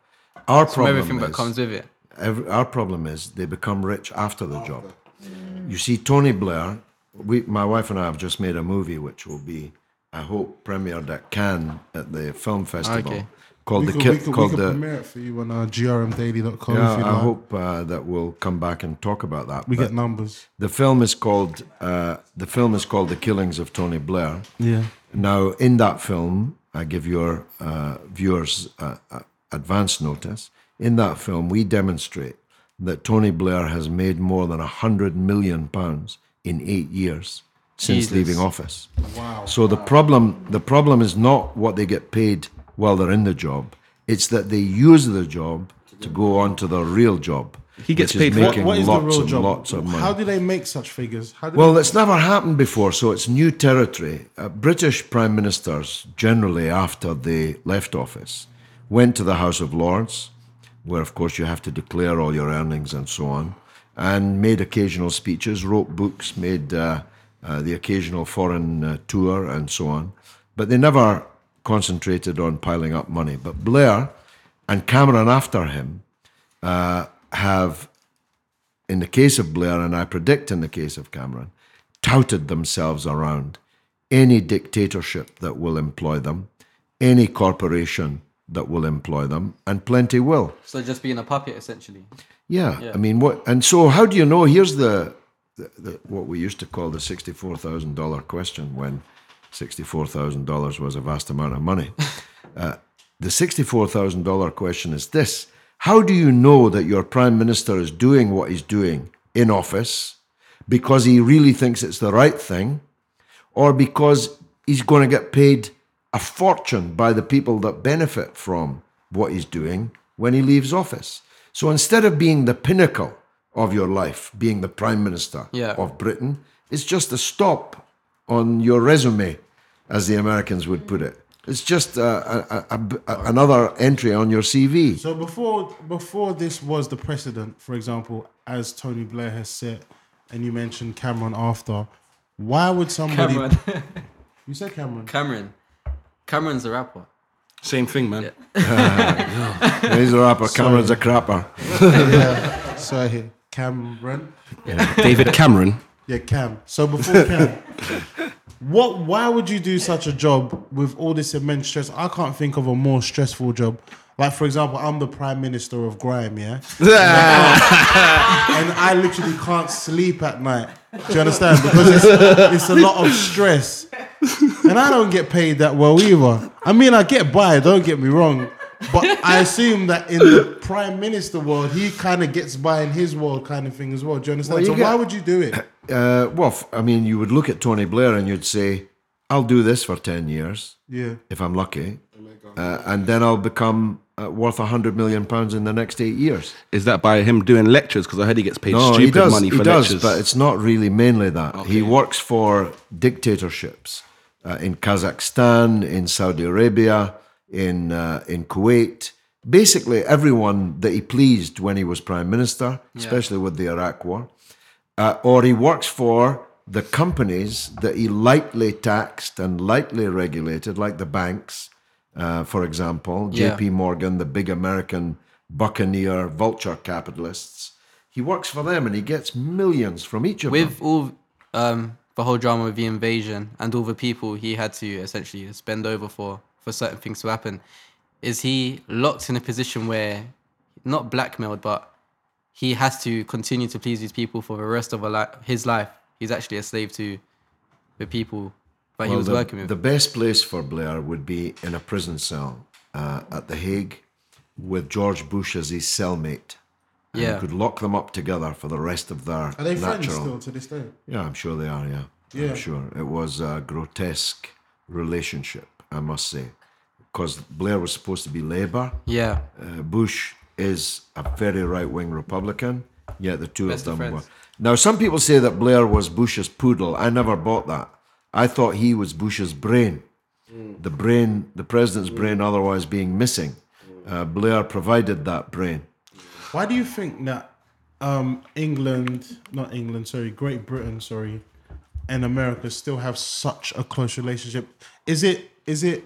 S3: Our
S2: From
S3: problem
S2: everything
S3: is,
S2: that comes with it.
S3: Every, our problem is they become rich after the job. You see, Tony Blair, we, my wife and I have just made a movie which will be, I hope, premiered at Cannes at the film festival
S2: Okay.
S3: Called
S1: We
S3: the
S1: could,
S3: Ki-
S1: we could, we
S3: called
S1: could
S3: the.
S1: premiere it for you on uh, grmdaily.com
S3: Yeah,
S1: if you
S3: I
S1: like.
S3: hope uh, that we'll come back and talk about that.
S1: we
S3: But
S1: get numbers.
S3: the film is called uh, the film is called The Killings of Tony Blair.
S1: Yeah.
S3: Now, in that film, I give your uh, viewers uh, uh, advance notice. In that film, we demonstrate that Tony Blair has made more than a hundred million pounds in eight years since
S2: Jesus.
S3: leaving office.
S1: Wow.
S3: So the problem, the problem is not what they get paid while they're in the job; it's that they use the job to go on to their real job.
S4: He gets paid for-
S1: What,
S3: making
S1: what is the
S3: lots
S1: real
S3: and
S1: job?
S3: lots of money.
S1: How do they make such figures? How do
S3: Well, it's never happened before, so it's new territory. Uh, British prime ministers, generally after they left office, went to the House of Lords, where, of course, you have to declare all your earnings and so on, and made occasional speeches, wrote books, made uh, uh, the occasional foreign uh, tour, and so on. But they never concentrated on piling up money. But Blair and Cameron after him uh, have in the case of Blair, and I predict in the case of Cameron, touted themselves around any dictatorship that will employ them, any corporation that will employ them, and plenty will.
S2: So just being a puppet, essentially.
S3: Yeah, I mean, what? And so, how do you know? Here's the, the, the what we used to call the sixty-four thousand dollar question when sixty-four thousand dollars was a vast amount of money. uh, the sixty-four thousand dollar question is this: How do you know that your prime minister is doing what he's doing in office because he really thinks it's the right thing, or because he's going to get paid a fortune by the people that benefit from what he's doing when he leaves office. So instead of being the pinnacle of your life, being the prime minister
S2: Yeah.
S3: of Britain, it's just a stop on your resume, as the Americans would put it. It's just uh, a, a, a, a- another entry on your CV.
S1: so before before this was the precedent, for example, as Tony Blair has said, and you mentioned Cameron after, why would somebody
S2: Cameron.
S1: you said Cameron?
S2: Cameron. Cameron's a rapper.
S4: Same thing, man.
S3: He's a rapper, Cameron's a crapper.
S1: yeah. Sorry, Cameron.
S4: David Cameron.
S1: Yeah, Cam. So before Cam, what? Why would you do such a job with all this immense stress? I can't think of a more stressful job. Like for example, I'm the prime minister of grime, yeah, and I literally can't sleep at night. Do you understand? Because it's, it's a lot of stress, and I don't get paid that well either. I mean, I get by. Don't get me wrong. But I assume that in the prime minister world, he kind of gets by in his world, kind of thing as well. Do you understand?
S3: Well, you
S1: so
S3: get-
S1: why would you do it?
S3: Uh, well, I mean, you would look at Tony Blair and you'd say, I'll do this for 10 years.
S1: Yeah.
S3: if I'm lucky, uh, and then I'll become uh, worth a hundred million pounds in the next eight years.
S4: Is that by him doing lectures? Because I heard he gets paid
S3: No,
S4: stupid
S3: he does.
S4: money
S3: he
S4: for
S3: does,
S4: lectures.
S3: but it's not really mainly that. He works for dictatorships uh, in Kazakhstan, in Saudi Arabia, in uh, in Kuwait. basically everyone that he pleased when he was prime minister, especially with the Iraq War, uh, or he works for the companies that he lightly taxed and lightly regulated, like the banks, uh, for example,
S2: Yeah.
S3: J.P. Morgan, the big American buccaneer vulture capitalists. He works for them and he gets millions from each of them.
S2: with all um, the whole drama of the invasion and all the people he had to essentially spend over for for certain things to happen, is he locked in a position where not blackmailed, but he has to continue to please these people for the rest of a li- his life? He's actually a slave to the people that he was
S3: the,
S2: working with.
S3: the best place for Blair would be in a prison cell uh, at The Hague with George Bush as his cellmate. And
S2: Yeah.
S3: You could lock them up together for the rest of their
S1: Are they
S3: natural.
S1: friends still to this day?
S3: Yeah, I'm sure they are. Yeah,
S1: Yeah.
S3: I'm sure it was a grotesque relationship, I must say, because Blair was supposed to be Labour.
S2: yeah,
S3: Uh, Bush is a very right-wing Republican. Yet the two
S2: Best
S3: of
S2: of
S3: them were. Now, some people say that Blair was Bush's poodle. I never bought that. I thought he was Bush's brain, the brain, the president's brain, otherwise being missing. Uh, Blair provided that brain.
S1: Why do you think that um, England, not England, sorry, Great Britain, sorry, and America still have such a close relationship? Is it is it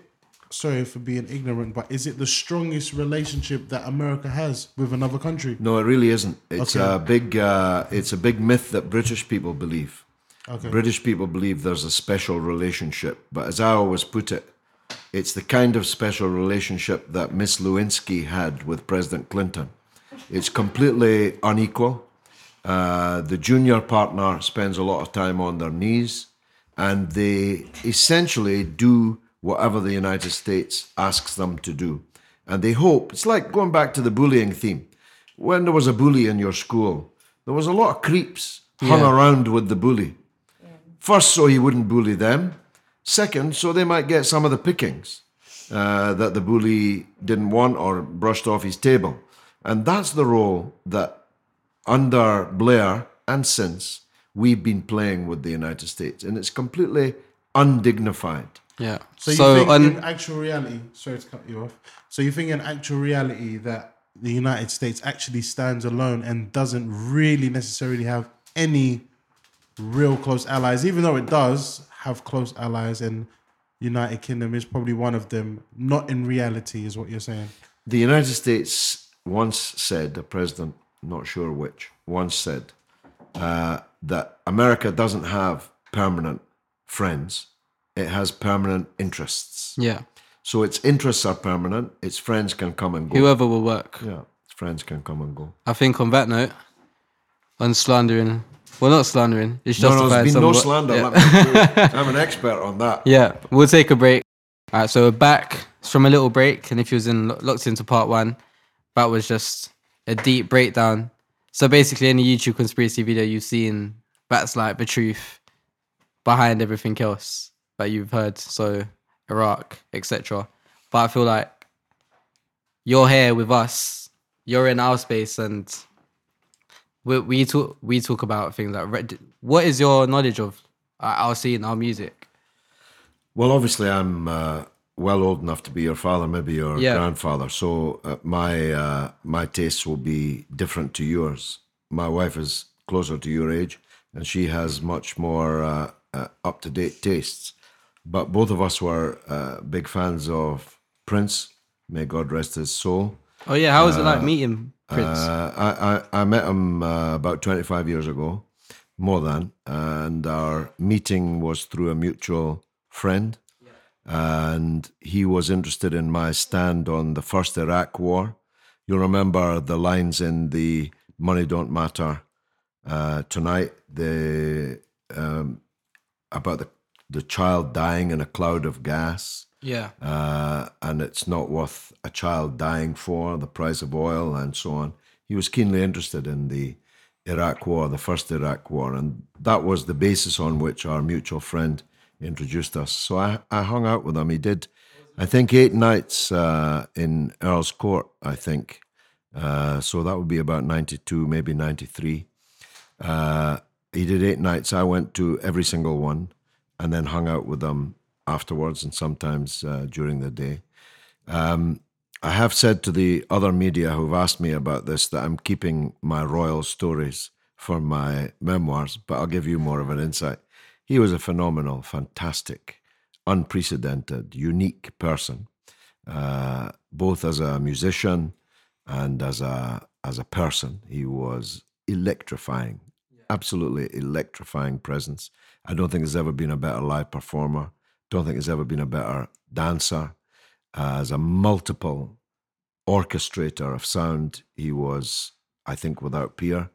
S1: sorry for being ignorant, but is it the strongest relationship that America has with another country?
S3: No, it really isn't. It's
S1: Okay.
S3: a big. Uh, it's a big myth that British people believe.
S1: Okay.
S3: British people believe there's a special relationship, but as I always put it, it's the kind of special relationship that Miss Lewinsky had with President Clinton. It's completely unequal. Uh, the junior partner spends a lot of time on their knees, and they essentially do whatever the United States asks them to do. And they hope, it's like going back to the bullying theme. When there was a bully in your school, there was a lot of creeps hung
S2: Yeah.
S3: around with the bully. First, so he wouldn't bully them. Second, so they might get some of the pickings uh, that the bully didn't want or brushed off his table. And that's the role that under Blair and since we've been playing with the United States. And it's completely undignified.
S2: Yeah.
S1: So
S2: So,
S1: you think
S2: on,
S1: in actual reality, sorry to cut you off. So you think in actual reality that the United States actually stands alone and doesn't really necessarily have any real close allies, even though it does have close allies and United Kingdom is probably one of them, not in reality, is what you're saying.
S3: The United States once said, a president, not sure which, once said uh, that America doesn't have permanent friends, it has permanent interests.
S2: yeah,
S3: So its interests are permanent, its friends can come and go.
S2: whoever will work.
S3: yeah, its friends can come and go.
S2: I think on that note, on slandering, well, not slandering, it's
S3: No, no,
S2: justified.
S3: there's been no slander.
S2: Yeah.
S3: let me do it. I'm an expert on that.
S2: Yeah, we'll take a break. All right, so we're back from a little break, and if you was in locked into part one, that was just a deep breakdown. So basically, any YouTube conspiracy video you've seen, that's like the truth behind everything else that you've heard. So Iraq, etc. But I feel like you're here with us. You're in our space, and we we talk we talk about things like what is your knowledge of our scene, our music?
S3: Well, obviously, I'm uh, well old enough to be your father, maybe your
S2: Yeah.
S3: grandfather. So uh, my uh, my tastes will be different to yours. My wife is closer to your age, and she has much more uh, uh, up to date tastes. But both of us were uh, big fans of Prince. May God rest his soul.
S2: Oh yeah, how was it like meeting Prince?
S3: Uh, I, I, I met him uh, about 25 years ago, more than, and our meeting was through a mutual friend. And he was interested in my stand on the first Iraq war. You'll remember the lines in the Money Don't Matter uh, tonight the um, about the, the child dying in a cloud of gas
S2: yeah,
S3: uh, and it's not worth a child dying for, the price of oil, and so on. He was keenly interested in the Iraq War, the first Iraq War, and that was the basis on which our mutual friend introduced us. So I, I hung out with him. He did, I think, eight nights uh, in Earl's Court, I think. Uh, so that would be about 92, maybe 93. Uh, he did eight nights. I went to every single one and then hung out with them afterwards and sometimes uh, during the day. Um, I have said to the other media who've asked me about this that I'm keeping my royal stories for my memoirs, but I'll give you more of an insight. He was a phenomenal, fantastic, unprecedented, unique person, uh, both as a musician and as a as a person. He was electrifying, absolutely electrifying presence. I don't think there's ever been a better live performer. Don't think there's ever been a better dancer. Uh, as a multiple orchestrator of sound, he was, I think, without peer.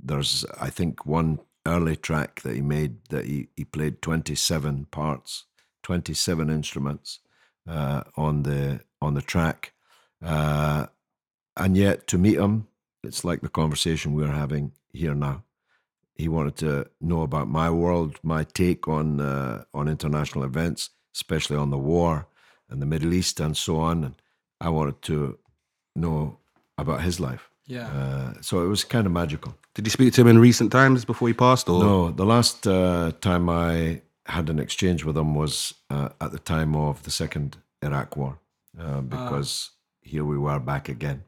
S3: There's, I think, one early track that he made that he, he played 27 parts, 27 instruments uh, on the on the track, uh, and yet to meet him, it's like the conversation we're having here now. He wanted to know about my world, my take on uh, on international events, especially on the war and the Middle East and so on. And I wanted to know about his life.
S2: Yeah.
S3: Uh, so it was kind of magical.
S4: Did you speak to him in recent times before he passed? Or
S3: No, the last uh, time I had an exchange with him was uh, at the time of the second Iraq War, uh, because here we were back again.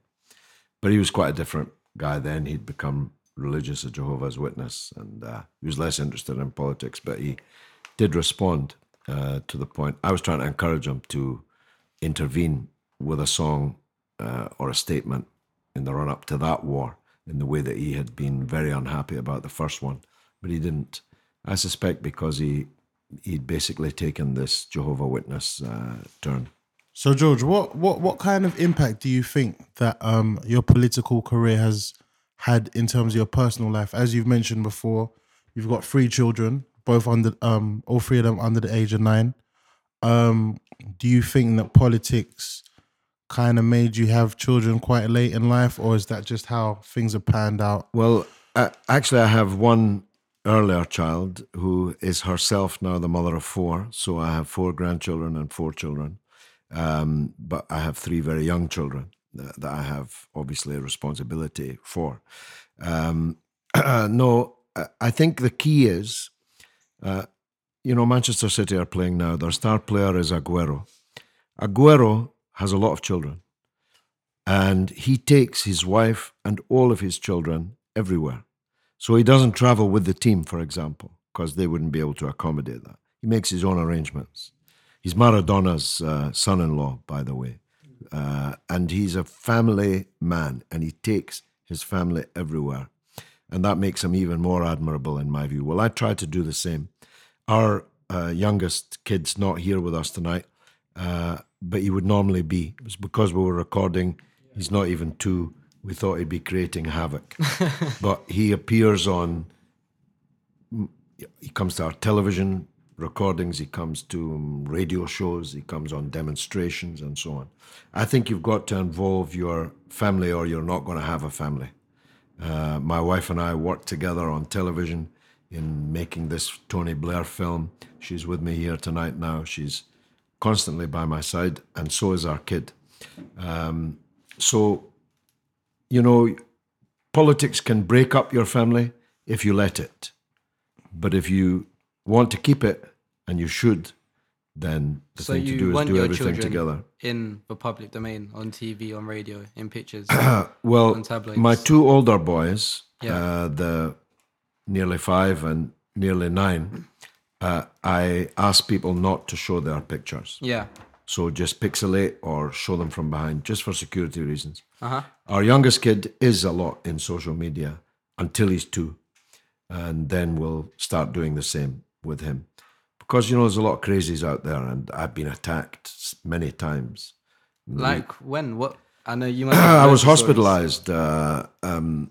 S3: But he was quite a different guy then. He'd become religious, a Jehovah's Witness, and uh, he was less interested in politics. But he did respond uh, to the point. I was trying to encourage him to intervene with a song uh, or a statement in the run up to that war in the way that he had been very unhappy about the first one, but he didn't. I suspect because he he'd basically taken this Jehovah Witness uh, turn.
S1: So George, what what what kind of impact do you think that um your political career has had in terms of your personal life? As you've mentioned before, you've got three children, both under um all three of them under the age of nine. Um, do you think that politics kind of made you have children quite late in life, or is that just how things have panned out?
S3: Well, uh, actually, I have one earlier child who is herself now the mother of four. So I have four grandchildren and four children. Um, but I have three very young children that, that I have obviously a responsibility for. Um, no, I- I think the key is, uh, you know, Manchester City are playing now. Their star player is Aguero. Aguero has a lot of children and he takes his wife and all of his children everywhere. So he doesn't travel with the team, for example, because they wouldn't be able to accommodate that. He makes his own arrangements. He's Maradona's uh, son in law, by the way. Uh, and he's a family man and he takes his family everywhere. And that makes him even more admirable, in my view. Well, I try to do the same. Our uh, youngest kid's not here with us tonight, uh, but he would normally be. It was because we were recording. He's not even two. We thought he'd be creating havoc. but he appears on, he comes to our television recordings, he comes to um, radio shows, he comes on demonstrations and so on. I think you've got to involve your family or you're not going to have a family. Uh, my wife and I worked together on television in making this Tony Blair film. She's with me here tonight now. She's constantly by my side, and so is our kid. Um, so, you know, politics can break up your family if you let it. But if you want to keep it, and you should, then the
S2: So
S3: thing to do is do everything together.
S2: in the public domain, on TV, on radio, in pictures.
S3: Well,
S2: on
S3: my two older boys,
S2: Yeah.
S3: uh, the nearly five and nearly nine, uh, I ask people not to show their pictures.
S2: yeah.
S3: So just pixelate or show them from behind, just for security reasons.
S2: Uh huh.
S3: Our youngest kid is a lot in social media until he's two, and then we'll start doing the same with him, because you know there's a lot of crazies out there, and I've been attacked many times.
S2: Like when? What? I know you.
S3: I was
S2: loads of stories.
S3: hospitalized uh, um,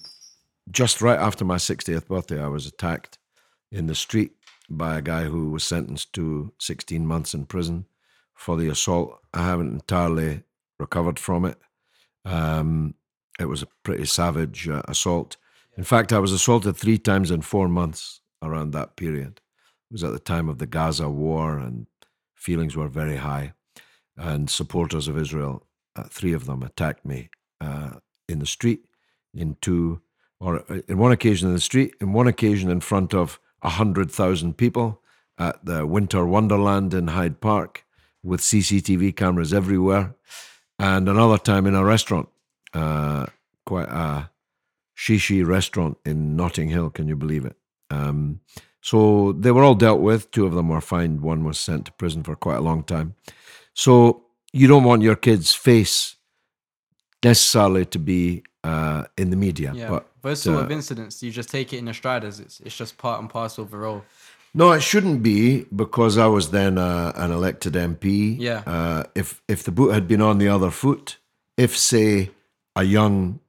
S3: just right after my 60th birthday. I was attacked in the street by a guy who was sentenced to 16 months in prison for the assault. I haven't entirely recovered from it. Um, it was a pretty savage uh, assault. In fact, I was assaulted three times in four months around that period. It was at the time of the Gaza war, and feelings were very high. And supporters of Israel, uh, three of them, attacked me uh, in the street, in two, or uh, in one occasion in the street, in one occasion in front of a hundred thousand people at the Winter Wonderland in Hyde Park, with CCTV cameras everywhere. and another time in a restaurant, uh, quite a shishi restaurant in Notting Hill. Can you believe it? Um, so they were all dealt with. Two of them were fined. One was sent to prison for quite a long time. So you don't want your kid's face necessarily to be uh, in the media.
S2: Yeah,
S3: But
S2: those sort
S3: uh,
S2: of incidents, you just take it in a stride as it's it's just part and parcel of the role.
S3: No, it shouldn't be because I was then uh, an elected MP.
S2: Yeah.
S3: Uh, if if the boot had been on the other foot, if say a young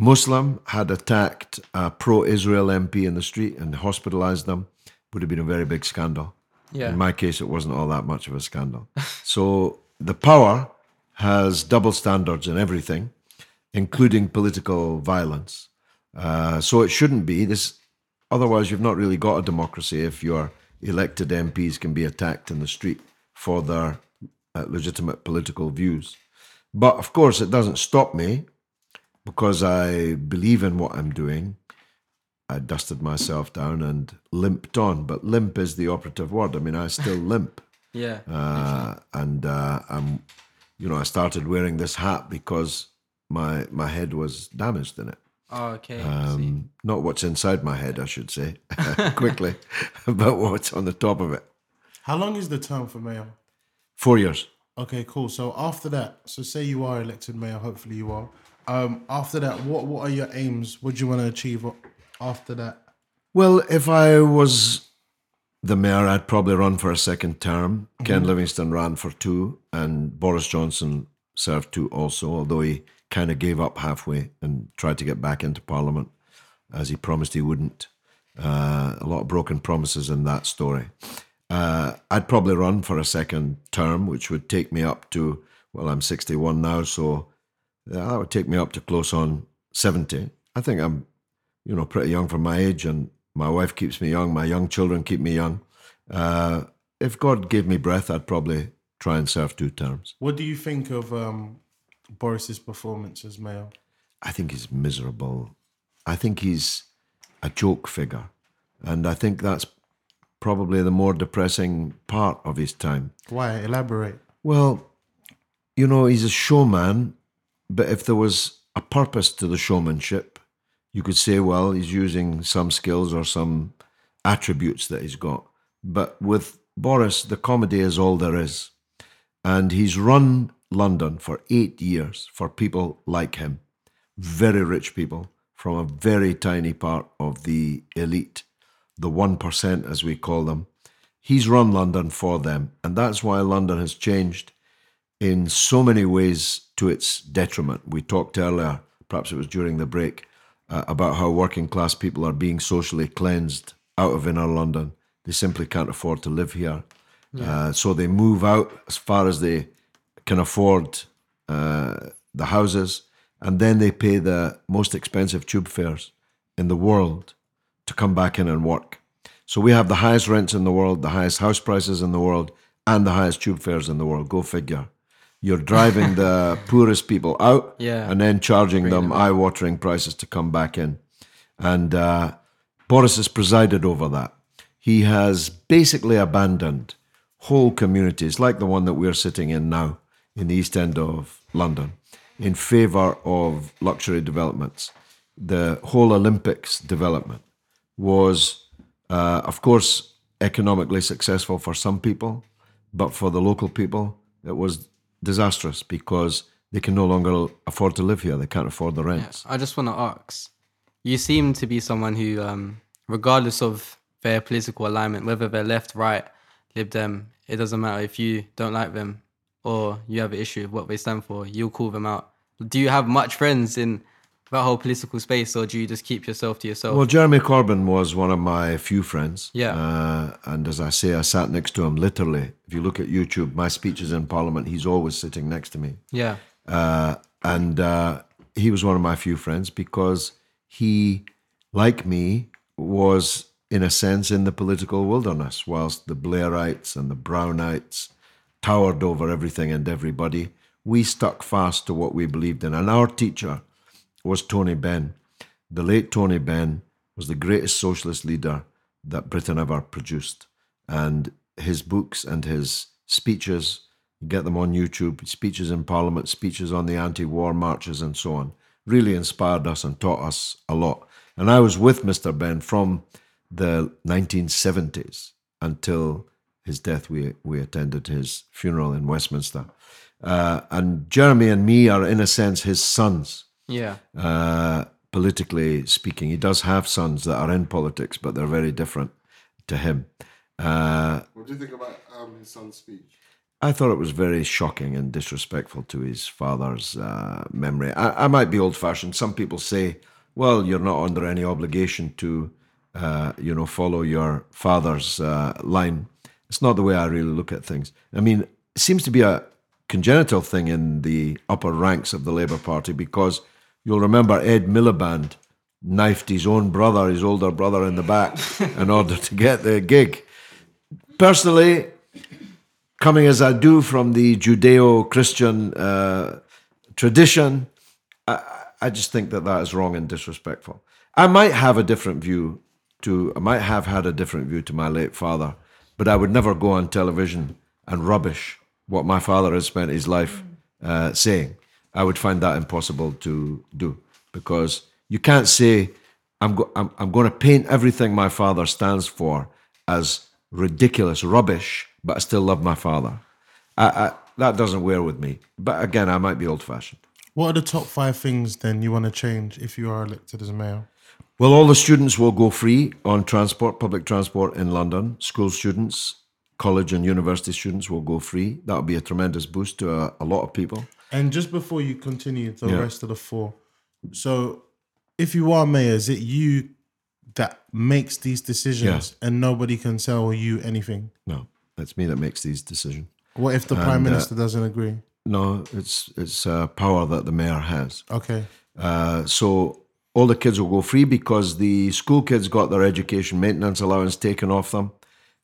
S3: Muslim had attacked a pro-Israel MP in the street and hospitalized them, would have been a very big scandal.
S2: Yeah.
S3: In my case, it wasn't all that much of a scandal. so the power has double standards in everything, including political violence. Uh, so it shouldn't be. This otherwise you've not really got a democracy if your elected MPs can be attacked in the street for their uh, legitimate political views. But of course, it doesn't stop me because I believe in what I'm doing. I dusted myself down and limped on, but limp is the operative word. I mean, I still limp.
S2: Yeah.
S3: Uh, and uh, I'm, you know, I started wearing this hat because my my head was damaged in it.
S2: oh, okay.
S3: Um, not what's inside my head, I should say, quickly, but what's on the top of it.
S1: How long is the term for mayor?
S3: Four years.
S1: Okay, cool. So after that, so say you are elected mayor, hopefully you are. Um, after that, what what are your aims? What do you want to achieve after that?
S3: Well, if I was the mayor, I'd probably run for a second term. Ken Livingstone ran for two, and Boris Johnson served two also, although he kind of gave up halfway and tried to get back into Parliament as he promised he wouldn't. Uh, a lot of broken promises in that story. Uh, I'd probably run for a second term, which would take me up to, well, I'm 61 now, so that would take me up to close on 70. I think I'm, you know, pretty young for my age, and my wife keeps me young. My young children keep me young. Uh, if God gave me breath, I'd probably try and serve two terms.
S1: What do you think of um, Boris's performance as mayor?
S3: I think he's miserable. I think he's a joke figure. And I think that's probably the more depressing part of his time.
S1: Why? Elaborate.
S3: Well, you know, he's a showman, but if there was a purpose to the showmanship, you could say, well, he's using some skills or some attributes that he's got. But with Boris, the comedy is all there is. And he's run London for eight years for people like him, very rich people from a very tiny part of the elite, the 1%, as we call them. He's run London for them. And that's why London has changed in so many ways to its detriment. We talked earlier, perhaps it was during the break, uh, about how working class people are being socially cleansed out of inner London. They simply can't afford to live here. Uh, so they move out as far as they can afford uh, the houses, and then they pay the most expensive tube fares in the world to come back in and work. So we have the highest rents in the world, the highest house prices in the world, and the highest tube fares in the world. Go figure. You're driving the poorest people out
S2: Yeah.
S3: and then charging them eye watering prices to come back in. And uh, Boris has presided over that. He has basically abandoned whole communities like the one that we're sitting in now in the East End of London in favour of luxury developments. The whole Olympics development was, uh, of course, economically successful for some people, but for the local people, it was disastrous because they can no longer afford to live here. They can't afford the rents.
S2: I just want to ask. You seem to be someone who, um, regardless of their political alignment, whether they're left, right, Lib Dem, it doesn't matter if you don't like them or you have an issue with what they stand for, you'll call them out. Do you have much friends in that whole political space, or do you just keep yourself to yourself?
S3: Well, Jeremy Corbyn was one of my few friends.
S2: Yeah.
S3: Uh, and as I say, I sat next to him literally. If you look at YouTube, my speeches in Parliament, he's always sitting next to me.
S2: yeah,
S3: Uh, and uh, he was one of my few friends because he, like me, was in a sense in the political wilderness, whilst the Blairites and the Brownites towered over everything and everybody. We stuck fast to what we believed in. And our teacher was Tony Benn. The late Tony Benn was the greatest socialist leader that Britain ever produced. And his books and his speeches You get them on YouTube, speeches in Parliament, speeches on the anti war marches, and so on. Really inspired us and taught us a lot. And I was with Mr. Benn from the 1970s until his death. We, we attended his funeral in Westminster. Uh, and Jeremy and me are, in a sense, his sons
S2: Yeah.
S3: uh, politically speaking. He does have sons that are in politics, but they're very different to him. Uh,
S1: What do you think about um, his son's speech?
S3: I thought it was very shocking and disrespectful to his father's uh, memory. I, I might be old fashioned. Some people say, well, you're not under any obligation to, uh, you know, follow your father's uh, line. It's not the way I really look at things. I mean, it seems to be a congenital thing in the upper ranks of the Labour Party because you'll remember Ed Miliband knifed his own brother, his older brother, in the back in order to get the gig. Personally, coming as I do from the Judeo Christian uh, tradition, I, I just think that that is wrong and disrespectful. I might have a different view to, I might have had a different view to my late father, but I would never go on television and rubbish what my father has spent his life uh, saying. I would find that impossible to do because you can't say, I'm, go- I'm, I'm going to paint everything my father stands for as ridiculous rubbish, but I still love my father. I, I, that doesn't wear with me. But again, I might be old fashioned.
S1: What are the top five things then you want to change if you are elected as mayor?
S3: Well, all the students will go free on transport, public transport in London. School students, college and university students will go free. That will be a tremendous boost to a, a lot of people.
S1: And just before you continue the
S3: Yeah.
S1: rest of the four, so if you are mayor, is it you that makes these decisions and nobody can tell you anything?
S3: No, that's me that makes these decisions.
S1: What if the prime
S3: And, uh,
S1: minister doesn't agree?
S3: No, it's it's uh, power that the mayor has.
S1: Okay.
S3: Uh, so all the kids will go free because the school kids got their education maintenance allowance taken off them.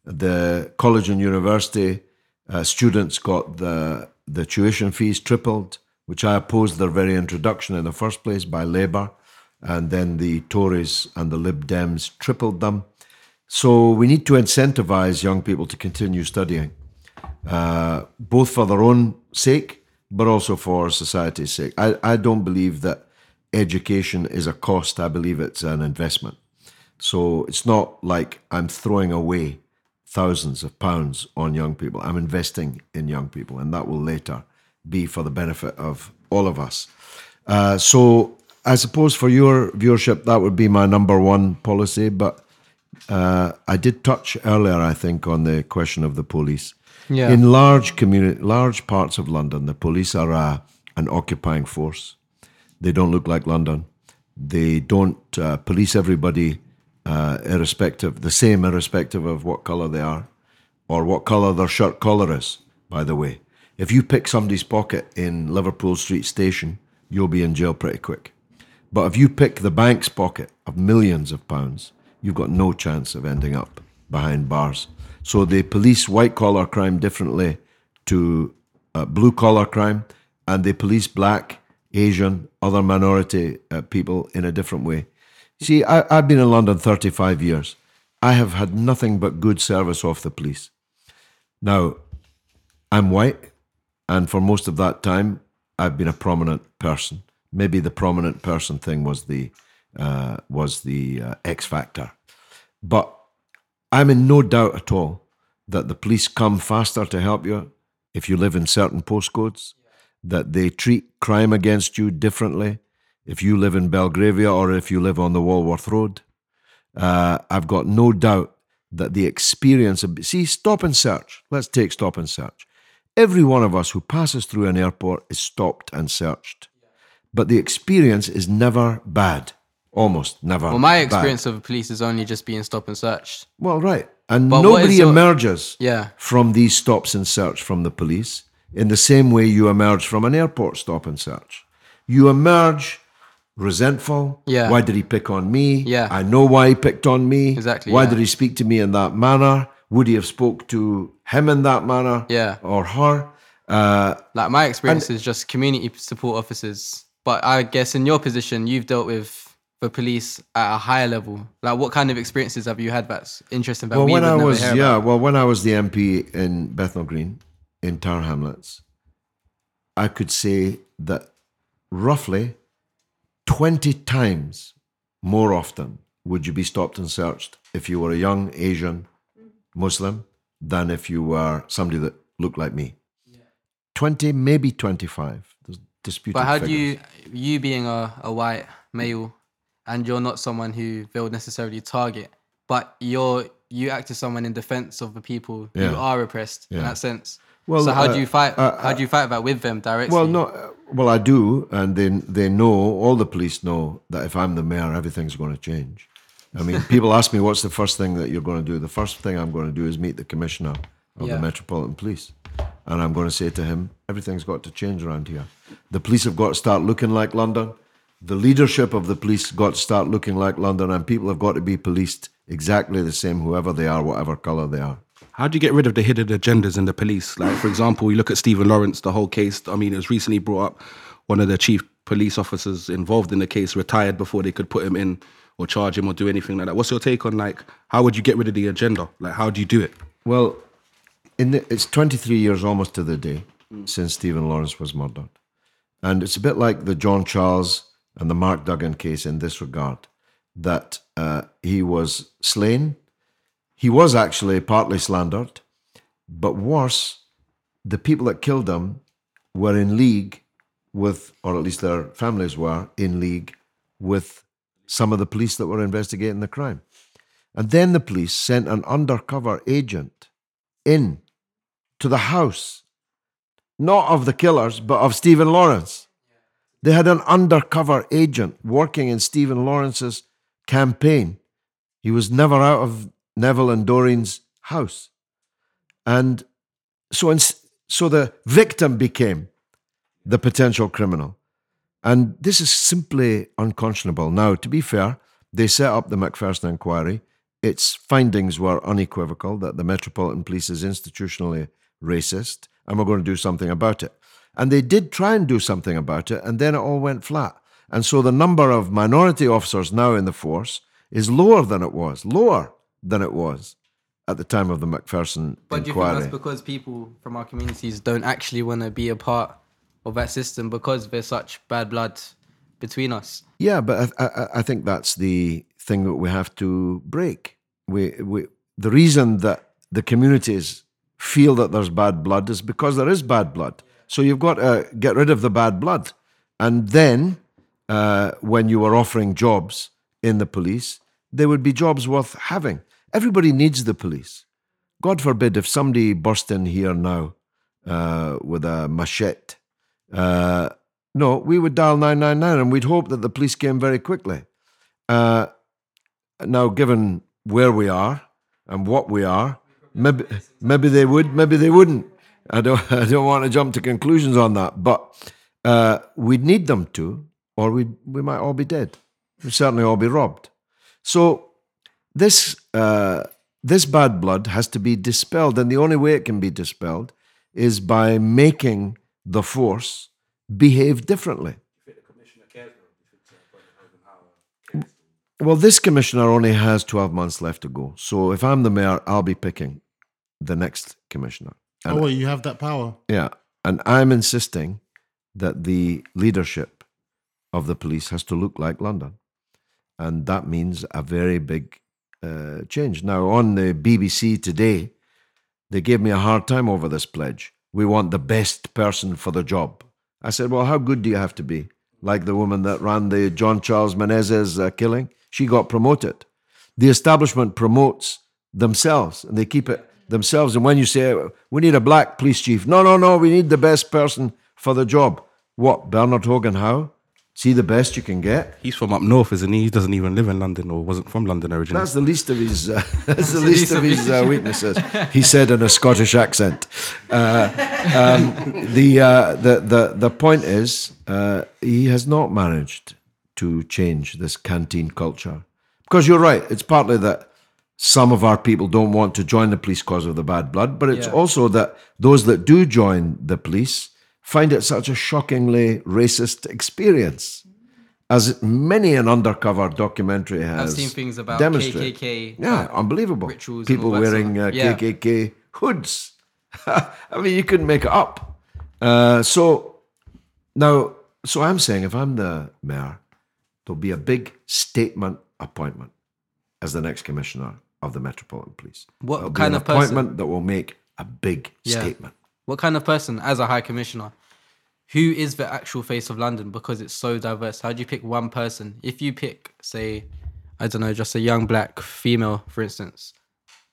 S3: The college and university uh, students got the the tuition fees tripled, which I opposed their very introduction in the first place by Labour, and then the Tories and the Lib Dems tripled them. So we need to incentivise young people to continue studying uh, both for their own sake, but also for society's sake. I, I don't believe that education is a cost. I believe it's an investment. So it's not like I'm throwing away thousands of pounds on young people. I'm investing in young people, and that will later be for the benefit of all of us. Uh, so I suppose for your viewership, that would be my number one policy. But uh, I did touch earlier, I think, on the question of the police.
S2: Yeah.
S3: In large community, large parts of London, the police are uh, an occupying force. They don't look like London. They don't uh, police everybody uh, irrespective, the same irrespective of what color they are, or what color their shirt collar is. By the way, if you pick somebody's pocket in Liverpool Street Station, you'll be in jail pretty quick. But if you pick the bank's pocket of millions of pounds, you've got no chance of ending up behind bars. So they police white collar crime differently to uh, blue collar crime, and they police black, Asian, other minority uh, people in a different way. See, I, I've been in London 35 years. I have had nothing but good service off the police. Now, I'm white, and for most of that time, I've been a prominent person. Maybe the prominent person thing was the uh, was the uh, X factor, but I'm in no doubt at all that the police come faster to help you if you live in certain postcodes. That they treat crime against you differently if you live in Belgravia or if you live on the Walworth Road. Uh, I've got no doubt that the experience of see stop and search. Let's take stop and search. Every one of us who passes through an airport is stopped and searched, but the experience is never bad. Almost never.
S2: Well, my
S3: bad.
S2: experience of the police is only just being stopped and searched.
S3: Well, right, and
S2: But
S3: nobody
S2: your-
S3: emerges
S2: Yeah.
S3: from these stops and search from the police in the same way you emerge from an airport stop and search. You emerge resentful.
S2: Yeah.
S3: Why did he pick on me?
S2: Yeah.
S3: I know why he picked on me.
S2: Exactly,
S3: Why
S2: yeah.
S3: did he speak to me in that manner? Would he have spoke to him in that manner?
S2: Yeah.
S3: Or her? Uh,
S2: Like my experience is just community support officers. But I guess in your position, you've dealt with the police at a higher level. Like, what kind of experiences have you had that's interesting that
S3: well,
S2: we
S3: when I was yeah,
S2: about?
S3: well, when I was the MP in Bethnal Green, in Tower Hamlets, I could say that roughly 20 times more often would you be stopped and searched if you were a young Asian Muslim than if you were somebody that looked like me. 20, maybe 25. There's disputed
S2: But how do you, you being a, a white male, and you're not someone who they'll necessarily target, but you're you act as someone in defense of the people
S3: Yeah.
S2: who are oppressed in that sense.
S3: Well,
S2: so how
S3: uh,
S2: do you fight?
S3: uh,
S2: how do you fight that with them directly?
S3: Well, no. uh, Well, I do, and they they know. All the police know that if I'm the mayor, everything's going to change. I mean, people ask me what's the first thing that you're going to do. The first thing I'm going to do is meet the commissioner of
S2: Yeah.
S3: the Metropolitan Police, and I'm going to say to him, everything's got to change around here. The police have got to start looking like London. The leadership of the police got to start looking like London, and people have got to be policed exactly the same, whoever they are, whatever color they are.
S4: How do you get rid of the hidden agendas in the police? Like, for example, you look at Stephen Lawrence, the whole case. I mean, it was recently brought up. One of the chief police officers involved in the case retired before they could put him in or charge him or do anything like that. What's your take on like how would you get rid of the agenda? Like, how do you do it?
S3: Well, the, it's 23 years almost to the day since Stephen Lawrence was murdered. And it's a bit like the John Charles and the Mark Duggan case in this regard that uh, he was slain. He was actually partly slandered, but worse, the people that killed him were in league with, or at least their families were in league with some of the police that were investigating the crime. And then the police sent an undercover agent in to the house, not of the killers, but of Stephen Lawrence. They had an undercover agent working in Stephen Lawrence's campaign. He was never out of Neville and Doreen's house. And so, in, so the victim became the potential criminal. And this is simply unconscionable. Now, to be fair, they set up the Macpherson inquiry. Its findings were unequivocal that the Metropolitan Police is institutionally racist, and we're going to do something about it. And they did try and do something about it, and then it all went flat. And so the number of minority officers now in the force is lower than it was, lower than it was at the time of the Macpherson
S2: but do you think that's because people from our communities don't actually want to be a part of that system because there's such bad blood between us?
S3: Yeah, but I, I, I think that's the thing that we have to break. We, we, the reason that the communities feel that there's bad blood is because there is bad blood. So you've got to get rid of the bad blood. And then, uh, when you are offering jobs in the police, there would be jobs worth having. Everybody needs the police. God forbid if somebody burst in here now uh, with a machete. Uh, no, we would dial 999 and we'd hope that the police came very quickly. Uh, now, given where we are and what we are, maybe, maybe they would, maybe they wouldn't. I don't, I don't want to jump to conclusions on that, but uh, we'd need them to, or we we might all be dead. We'd certainly all be robbed. So this uh, this bad blood has to be dispelled, and the only way it can be dispelled is by making the force behave differently. Well, this commissioner only has 12 months left to go. So if I'm the mayor, I'll be picking the next commissioner.
S1: Oh, well, you have that power.
S3: Yeah. And I'm insisting that the leadership of the police has to look like London. And that means a very big uh, change. Now, on the BBC today, they gave me a hard time over this pledge. We want the best person for the job. I said, Well, how good do you have to be? Like the woman that ran the John Charles Menezes uh, killing, she got promoted. The establishment promotes themselves and they keep it themselves. And when you say, We need a black police chief, no, no, no, we need the best person for the job. What, Bernard Hogan Howe? See the best you can get?
S4: He's from up north, isn't he? He doesn't even live in London or wasn't from London originally.
S3: That's the least of his. Uh, that's the least of his uh, weaknesses. He said in a Scottish accent. Uh, um, the, uh, the the the point is, uh, he has not managed to change this canteen culture. Because you're right, it's partly that some of our people don't want to join the police because of the bad blood, but it's
S2: Yeah.
S3: also that those that do join the police find it such a shockingly racist experience. As many an undercover documentary has
S2: I've seen things about
S3: demonstrated.
S2: KKK.
S3: Yeah,
S2: like,
S3: unbelievable.
S2: rituals
S3: People wearing uh,
S2: yeah.
S3: KKK hoods I mean, you couldn't make it up. Uh, so now, so I'm saying if I'm the mayor, there'll be a big statement appointment as the next commissioner of the Metropolitan Police.
S2: What
S3: be
S2: kind of person?
S3: appointment that will make a big
S2: Yeah.
S3: statement?
S2: What kind of person, as a high commissioner, who is the actual face of London because it's so diverse? How do you pick one person? If you pick, say, I don't know, just a young black female, for instance,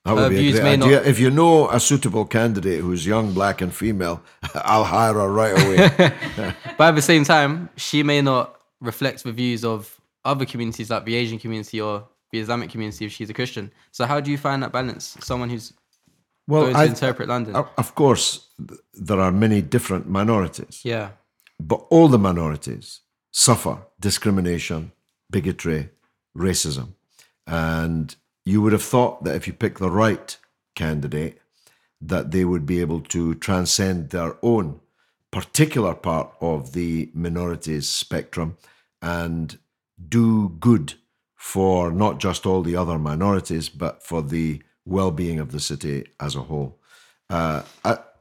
S3: That
S2: Her
S3: would be a
S2: views
S3: great
S2: may not-
S3: If you know a suitable candidate who's young, black, and female, I'll hire her right away.
S2: but at the same time, she may not reflect the views of other communities like the Asian community or the Islamic community if she's a Christian. So how do you find that balance? Someone who's
S3: well, I-
S2: interpret London.
S3: of- of course, there are many different minorities.
S2: yeah.
S3: But all the minorities suffer discrimination, bigotry, racism. And you would have thought that if you pick the right candidate, that they would be able to transcend their own particular part of the minorities spectrum and do good for not just all the other minorities, but for the well being of the city as a whole. Uh,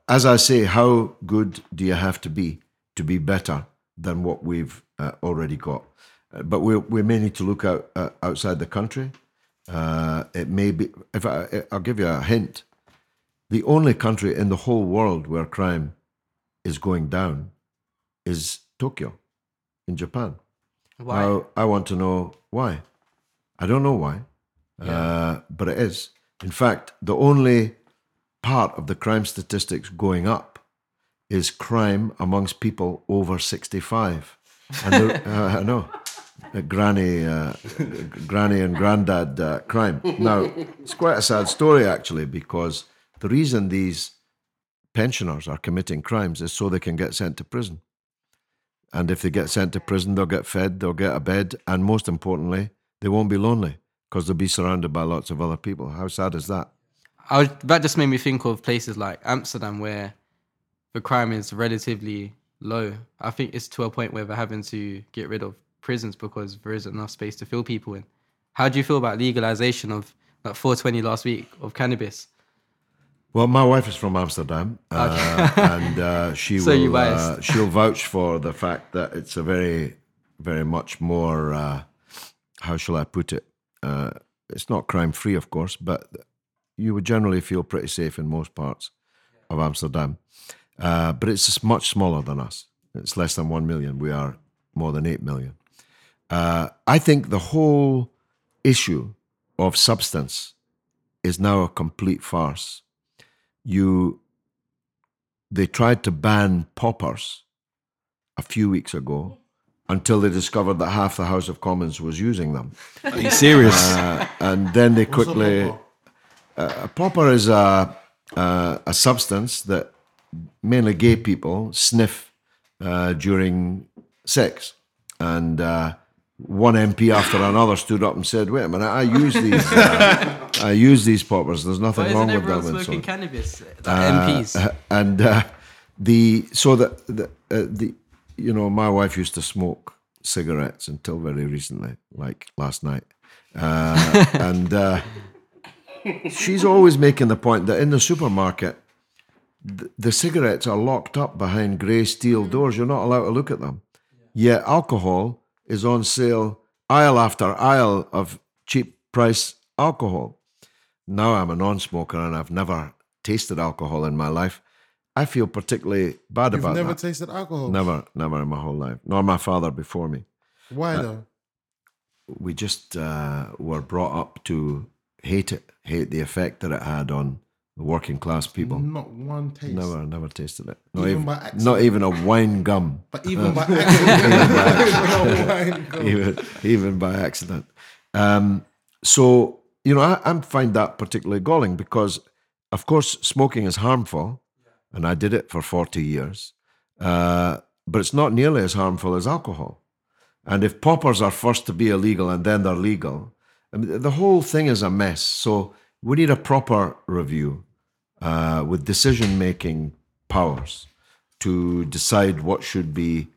S3: as I say, how good do you have to be to be better than what we've uh, already got? Uh, but we, we may need to look out uh, outside the country. Uh, it may be, if I, I'll give you a hint, the only country in the whole world where crime is going down is Tokyo in Japan.
S2: Why?
S3: Now, I want to know why. I don't know why, uh, but it is. In fact, the only part of the crime statistics going up is crime amongst people over 65. And the, uh, I know. Uh, granny, uh, granny and granddad uh, crime. Now, it's quite a sad story actually, because the reason these pensioners are committing crimes is so they can get sent to prison. And if they get sent to prison, they'll get fed, they'll get a bed, and most importantly, they won't be lonely because they'll be surrounded by lots of other people. How sad is that?
S2: I was, that just made me think of places like Amsterdam where the crime is relatively low. I think it's to a point where they're having to get rid of prisons because there isn't enough space to fill people in. How do you feel about legalization of like 420 last week of cannabis?
S3: Well, my wife is from Amsterdam, uh, and uh, she
S2: so
S3: will uh, she'll vouch for the fact that it's a very, very much more. Uh, how shall I put it? Uh, it's not crime free, of course, but you would generally feel pretty safe in most parts of Amsterdam. Uh, but it's much smaller than us. It's less than one million. We are more than eight million. Uh, I think the whole issue of substance is now a complete farce you they tried to ban poppers a few weeks ago until they discovered that half the House of Commons was using them.
S4: Are you serious?
S3: Uh, and then they
S1: What's a
S3: quickly.
S1: popper?
S3: A popper is a, a, a substance that mainly gay people sniff uh, during sex. And uh, one MP after another stood up and said, "Wait a minute, I use these. Uh, I use these poppers. There's nothing wrong with them." and so
S2: cannabis? Like
S3: Uh,
S2: MPs.
S3: uh, and uh, the so that the, uh, the you know my wife used to smoke cigarettes until very recently, like last night, uh, and uh, she's always making the point that in the supermarket. th- The cigarettes are locked up behind grey steel doors. You're not allowed to look at them. Yet alcohol is on sale aisle after aisle of cheap price alcohol. Now I'm a non smoker and I've never tasted alcohol in my life. I feel particularly bad about
S1: You've
S3: about
S1: never
S3: that.
S1: tasted alcohol.
S3: never, never in my whole life, nor my father before me.
S1: Why though?
S3: We just uh, were brought up to hate it, hate the effect that it had on the working class people.
S1: Not one taste.
S3: Never, never tasted it. Not
S1: Even
S3: even, not even a wine gum.
S1: But even by accident,
S3: even, even by accident. Um, so, you know, I, I find that particularly galling because, of course, smoking is harmful, and I did it for 40 years, uh, but it's not nearly as harmful as alcohol. And if poppers are first to be illegal and then they're legal, I mean, the whole thing is a mess. So we need a proper review uh, with decision making powers to decide what should be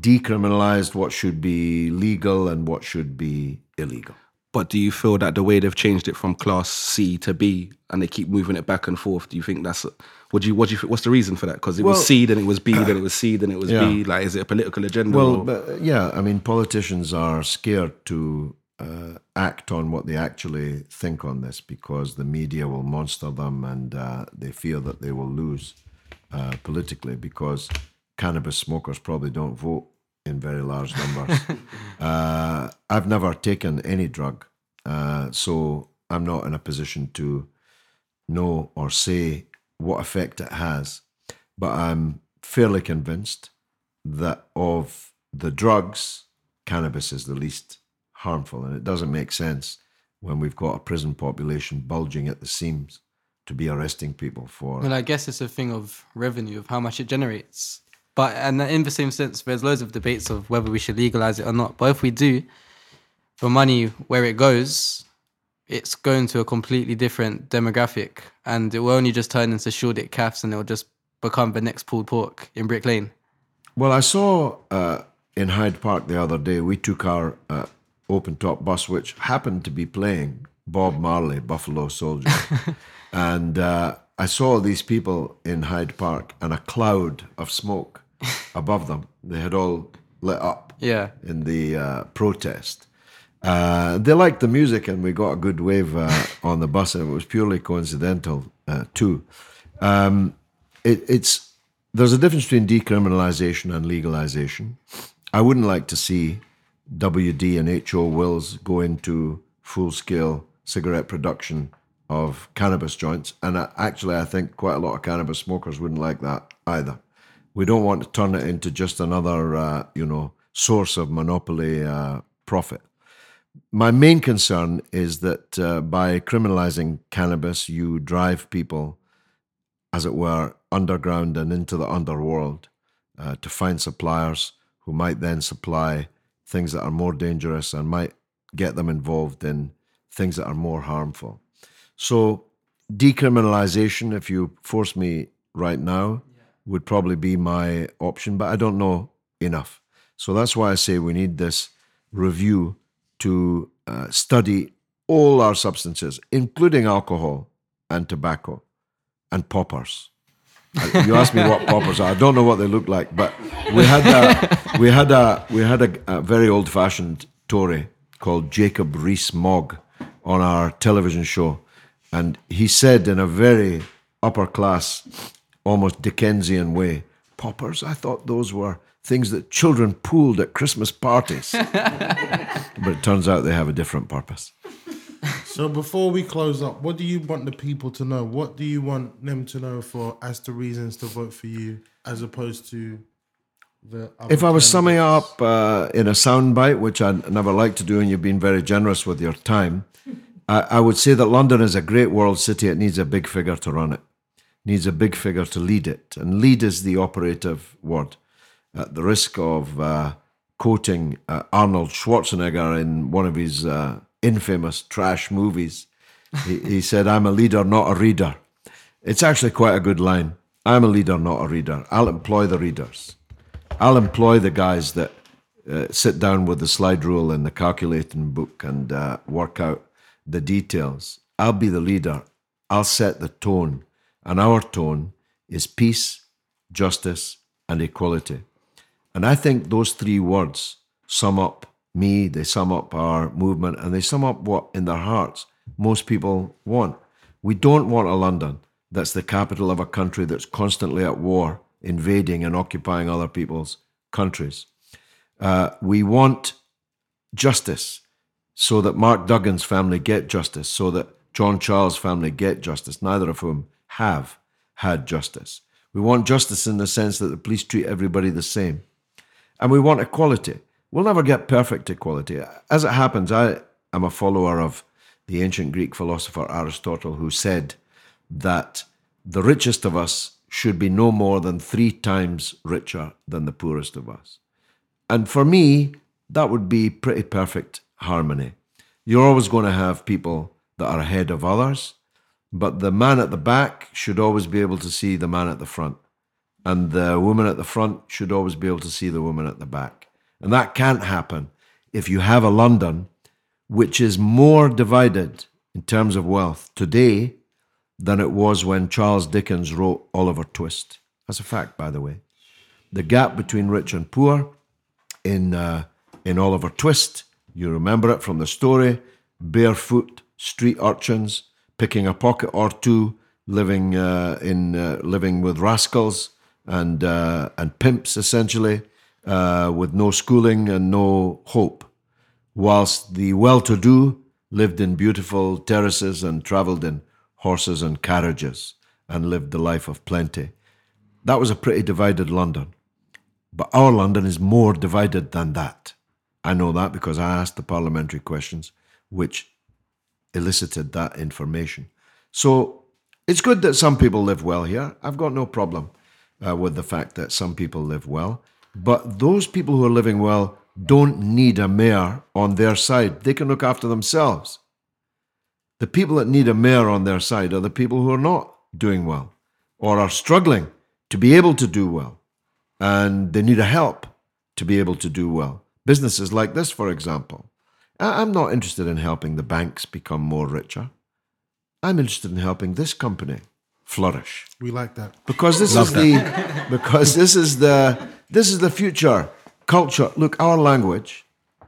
S3: decriminalized, what should be legal, and what should be illegal.
S4: But do you feel that the way they've changed it from class C to B and they keep moving it back and forth, do you think that's what do you what do you what's the reason for that? Because it
S3: Well-
S4: was C, then it was B, then it was C, then it was
S3: Yeah.
S4: B. Like, is it a political agenda?
S3: Well, but, uh, yeah, I mean, politicians are scared to uh, act on what they actually think on this because the media will monster them and uh, they fear that they will lose uh, politically because cannabis smokers probably don't vote in very large numbers. uh, I've never taken any drug, uh, so I'm not in a position to know or say what effect it has. But I'm fairly convinced that of the drugs, cannabis is the least harmful. And it doesn't make sense when we've got a prison population bulging at the seams to be arresting people for.
S2: Well, I guess it's a thing of revenue, of how much it generates. But and in the same sense, there's loads of debates of whether we should legalize it or not. But if we do, the money where it goes, it's going to a completely different demographic, and it will only just turn into Shoreditch calves, and it will just become the next pulled pork in Brick Lane.
S3: Well, I saw uh, in Hyde Park the other day, we took our uh, open top bus, which happened to be playing Bob Marley, Buffalo Soldier. and uh, I saw these people in Hyde Park and a cloud of smoke above them. They had all lit up
S2: Yeah.
S3: in the uh, protest. Uh, they liked the music, and we got a good wave uh, on the bus, and it was purely coincidental uh, too. Um, it, it's there's a difference between decriminalization and legalization. I wouldn't like to see WD and HO Wills go into full scale cigarette production of cannabis joints, and I, actually, I think quite a lot of cannabis smokers wouldn't like that either. We don't want to turn it into just another, uh, you know, source of monopoly uh, profit. My main concern is that uh, by criminalizing cannabis, you drive people, as it were, underground and into the underworld uh, to find suppliers who might then supply things that are more dangerous and might get them involved in things that are more harmful. So, decriminalization, if you force me right now, would probably be my option, but I don't know enough. So that's why I say we need this review to uh, study all our substances, including alcohol and tobacco and poppers. Uh, You asked me what poppers are. I don't know what they look like, but we had a we had a we had a, a very old fashioned Tory called Jacob Rees Mogg on our television show, and he said in a very upper class, almost Dickensian way, "Poppers." I thought those were things that children pooled at Christmas parties, but it turns out they have a different purpose.
S1: So before we close up, what do you want the people to know? What do you want them to know for as to reasons to vote for you, as opposed to the? Other
S3: If I was summing up uh, in a soundbite, which I never like to do, and you've been very generous with your time, I, I would say that London is a great world city. It needs a big figure to run it, needs a big figure to lead it. And lead is the operative word. At the risk of uh, quoting uh, Arnold Schwarzenegger in one of his uh, infamous trash movies, he, he said, I'm a leader, not a reader. It's actually quite a good line. I'm a leader, not a reader. I'll employ the readers. I'll employ the guys that uh, sit down with the slide rule and the calculating book and uh, work out the details. I'll be the leader. I'll set the tone. And our tone is peace, justice, and equality. And I think those three words sum up me, they sum up our movement, and they sum up what in their hearts most people want. We don't want a London that's the capital of a country that's constantly at war, invading and occupying other people's countries. Uh, we want justice so that Mark Duggan's family get justice, so that John Charles' family get justice, neither of whom have had justice. We want justice in the sense that the police treat everybody the same. And we want equality. We'll never get perfect equality. As it happens, I am a follower of the ancient Greek philosopher Aristotle, who said that the richest of us should be no more than three times richer than the poorest of us. And for me, that would be pretty perfect harmony. You're always going to have people that are ahead of others, but the man at the back should always be able to see the man at the front. And the woman at the front should always be able to see the woman at the back. And that can't happen if you have a London which is more divided in terms of wealth today than it was when Charles Dickens wrote Oliver Twist. That's a fact, by the way. The gap between rich and poor in uh, in Oliver Twist, you remember it from the story, barefoot street urchins picking a pocket or two, living uh, in uh, living with rascals and uh, and pimps essentially, uh, with no schooling and no hope, whilst the well-to-do lived in beautiful terraces and travelled in horses and carriages and lived the life of plenty. That was a pretty divided London. But our London is more divided than that. I know that because I asked the parliamentary questions, which elicited that information. So it's good that some people live well here. I've got no problem uh, with the fact that some people live well. But those people who are living well don't need a mayor on their side. They can look after themselves. The people that need a mayor on their side are the people who are not doing well or are struggling to be able to do well. And they need a help to be able to do well. Businesses like this, for example. I- I'm not interested in helping the banks become more richer. I'm interested in helping this company flourish
S1: We like that.
S3: because this is the because this is the this is the future culture. Look, our language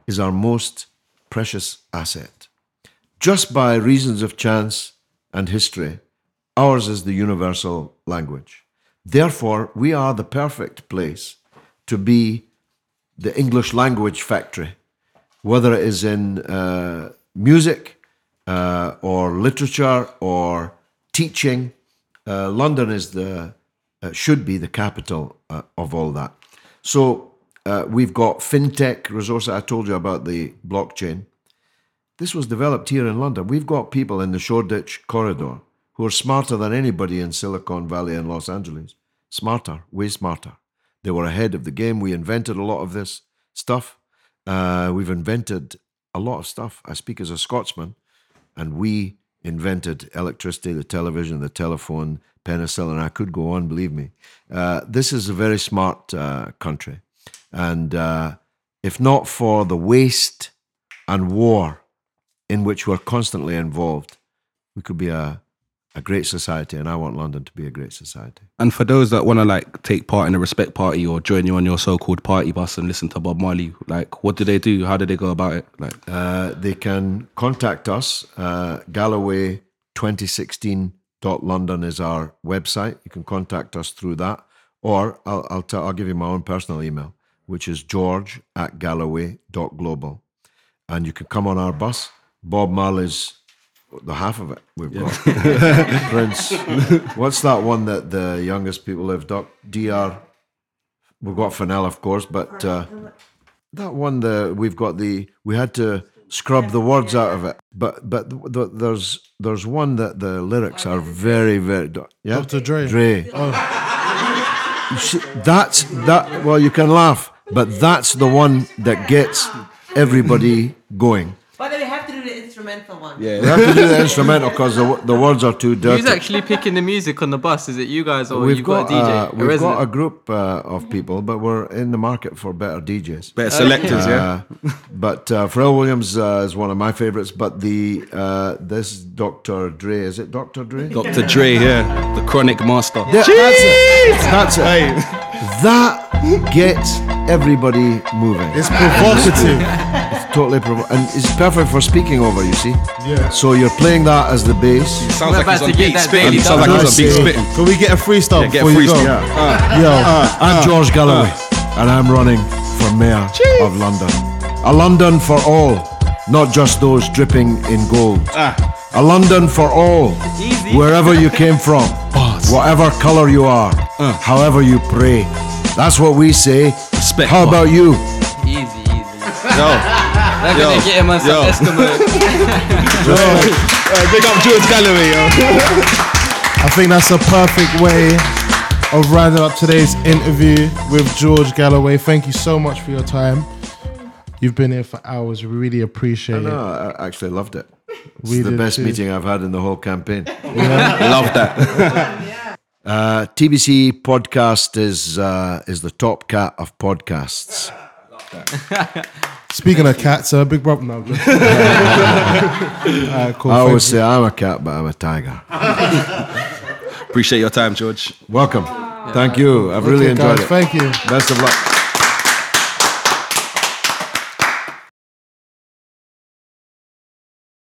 S3: is our most precious asset. Just by reasons of chance and history, ours is the universal language. Therefore, we are the perfect place to be the English language factory, whether it is in uh, music uh, or literature or teaching. Uh, London is the uh, should be the capital uh, of all that. So uh, we've got fintech resources. I told you about the blockchain. This was developed here in London. We've got people in the Shoreditch corridor who are smarter than anybody in Silicon Valley and Los Angeles. Smarter, way smarter. They were ahead of the game. We invented a lot of this stuff. Uh, we've invented a lot of stuff. I speak as a Scotsman, and we invented electricity, the television, the telephone, penicillin. I could go on, believe me. Uh, this is a very smart uh, country. And uh, if not for the waste and war in which we're constantly involved, we could be a, a great society. And I want London to be a great society.
S4: And for those that want to like take part in the respect party or join you on your so-called party bus and listen to Bob Marley, like what do they do? How do they go about it? Like
S3: Uh, they can contact us. Uh, Galloway2016.london is our website. You can contact us through that. Or I'll, I'll, tell, I'll give you my own personal email, which is george at galloway.global. And you can come on our bus. Bob Marley's the half of it we've got. Prince. What's that one that the youngest people live? Doc, DR. We've got Pharrell, of course, but uh, that one the we've got the we had to scrub the words out of it but but the, the, there's there's one that the lyrics are very very yeah
S1: Dr. Dre.
S3: Dre You see, that's that well you can laugh but that's the one that gets everybody going
S5: instrumental one.
S4: yeah,
S3: we have to do the instrumental because the, the words are too dirty
S2: Who's actually picking the music on the bus? Is it you guys or
S3: we've
S2: you've got,
S3: got,
S2: a DJ?
S3: uh, we've
S2: resident?
S3: got a group uh, of people but we're in the market for better DJs
S4: better selectors, yeah.
S3: Uh, but uh, Pharrell Williams uh, is one of my favorites. But the uh, this Dr. Dre is it Dr. Dre?
S4: Dr. Dre, yeah, the chronic master.
S3: Yeah, that's it. That's it. That gets everybody moving.
S1: It's provocative.
S3: It's totally provo- and it's perfect for speaking over. You see.
S1: Yeah.
S3: So you're playing that as the bass.
S4: Sounds
S2: We're
S4: like he's
S2: about
S4: on
S2: get
S4: beat spitting.
S2: daily
S4: Sounds like
S2: dose.
S4: he's on beat spitting.
S1: Can we get a freestyle
S4: Yeah, get a
S1: before you go?
S4: freestyle.
S3: Uh, Yo, uh, uh, I'm George Galloway, and I'm running for mayor of London. A London for all, not just those dripping in gold. Ah. A London for all,
S2: Easy.
S3: wherever you came from, whatever color you are, however you pray. That's what we say.
S4: Respect,
S3: How
S4: man.
S3: about you?
S2: Easy, easy.
S4: Yo,
S2: They're
S4: Yo,
S2: gonna get him on some
S4: yo.
S2: Eskimo.
S4: uh, big up George Galloway, yo.
S1: I think that's a perfect way of rounding up today's interview with George Galloway. Thank you so much for your time. You've been here for hours. We really appreciate
S3: No,
S1: it.
S3: I actually loved it. It's
S1: We
S3: the best
S1: too.
S3: meeting I've had in the whole campaign.
S4: Love that.
S3: Uh, TBC podcast is uh, is the top cat of podcasts.
S1: Speaking of cats, uh, Big Brother. No, good. Alright, cool.
S3: I
S1: thank
S3: always
S1: you.
S3: say I'm a cat, but I'm a tiger.
S4: Appreciate your time, George.
S3: Welcome. Thank you. I've really
S1: Okay,
S3: enjoyed
S1: guys,
S3: it.
S1: Thank you.
S3: Best of luck.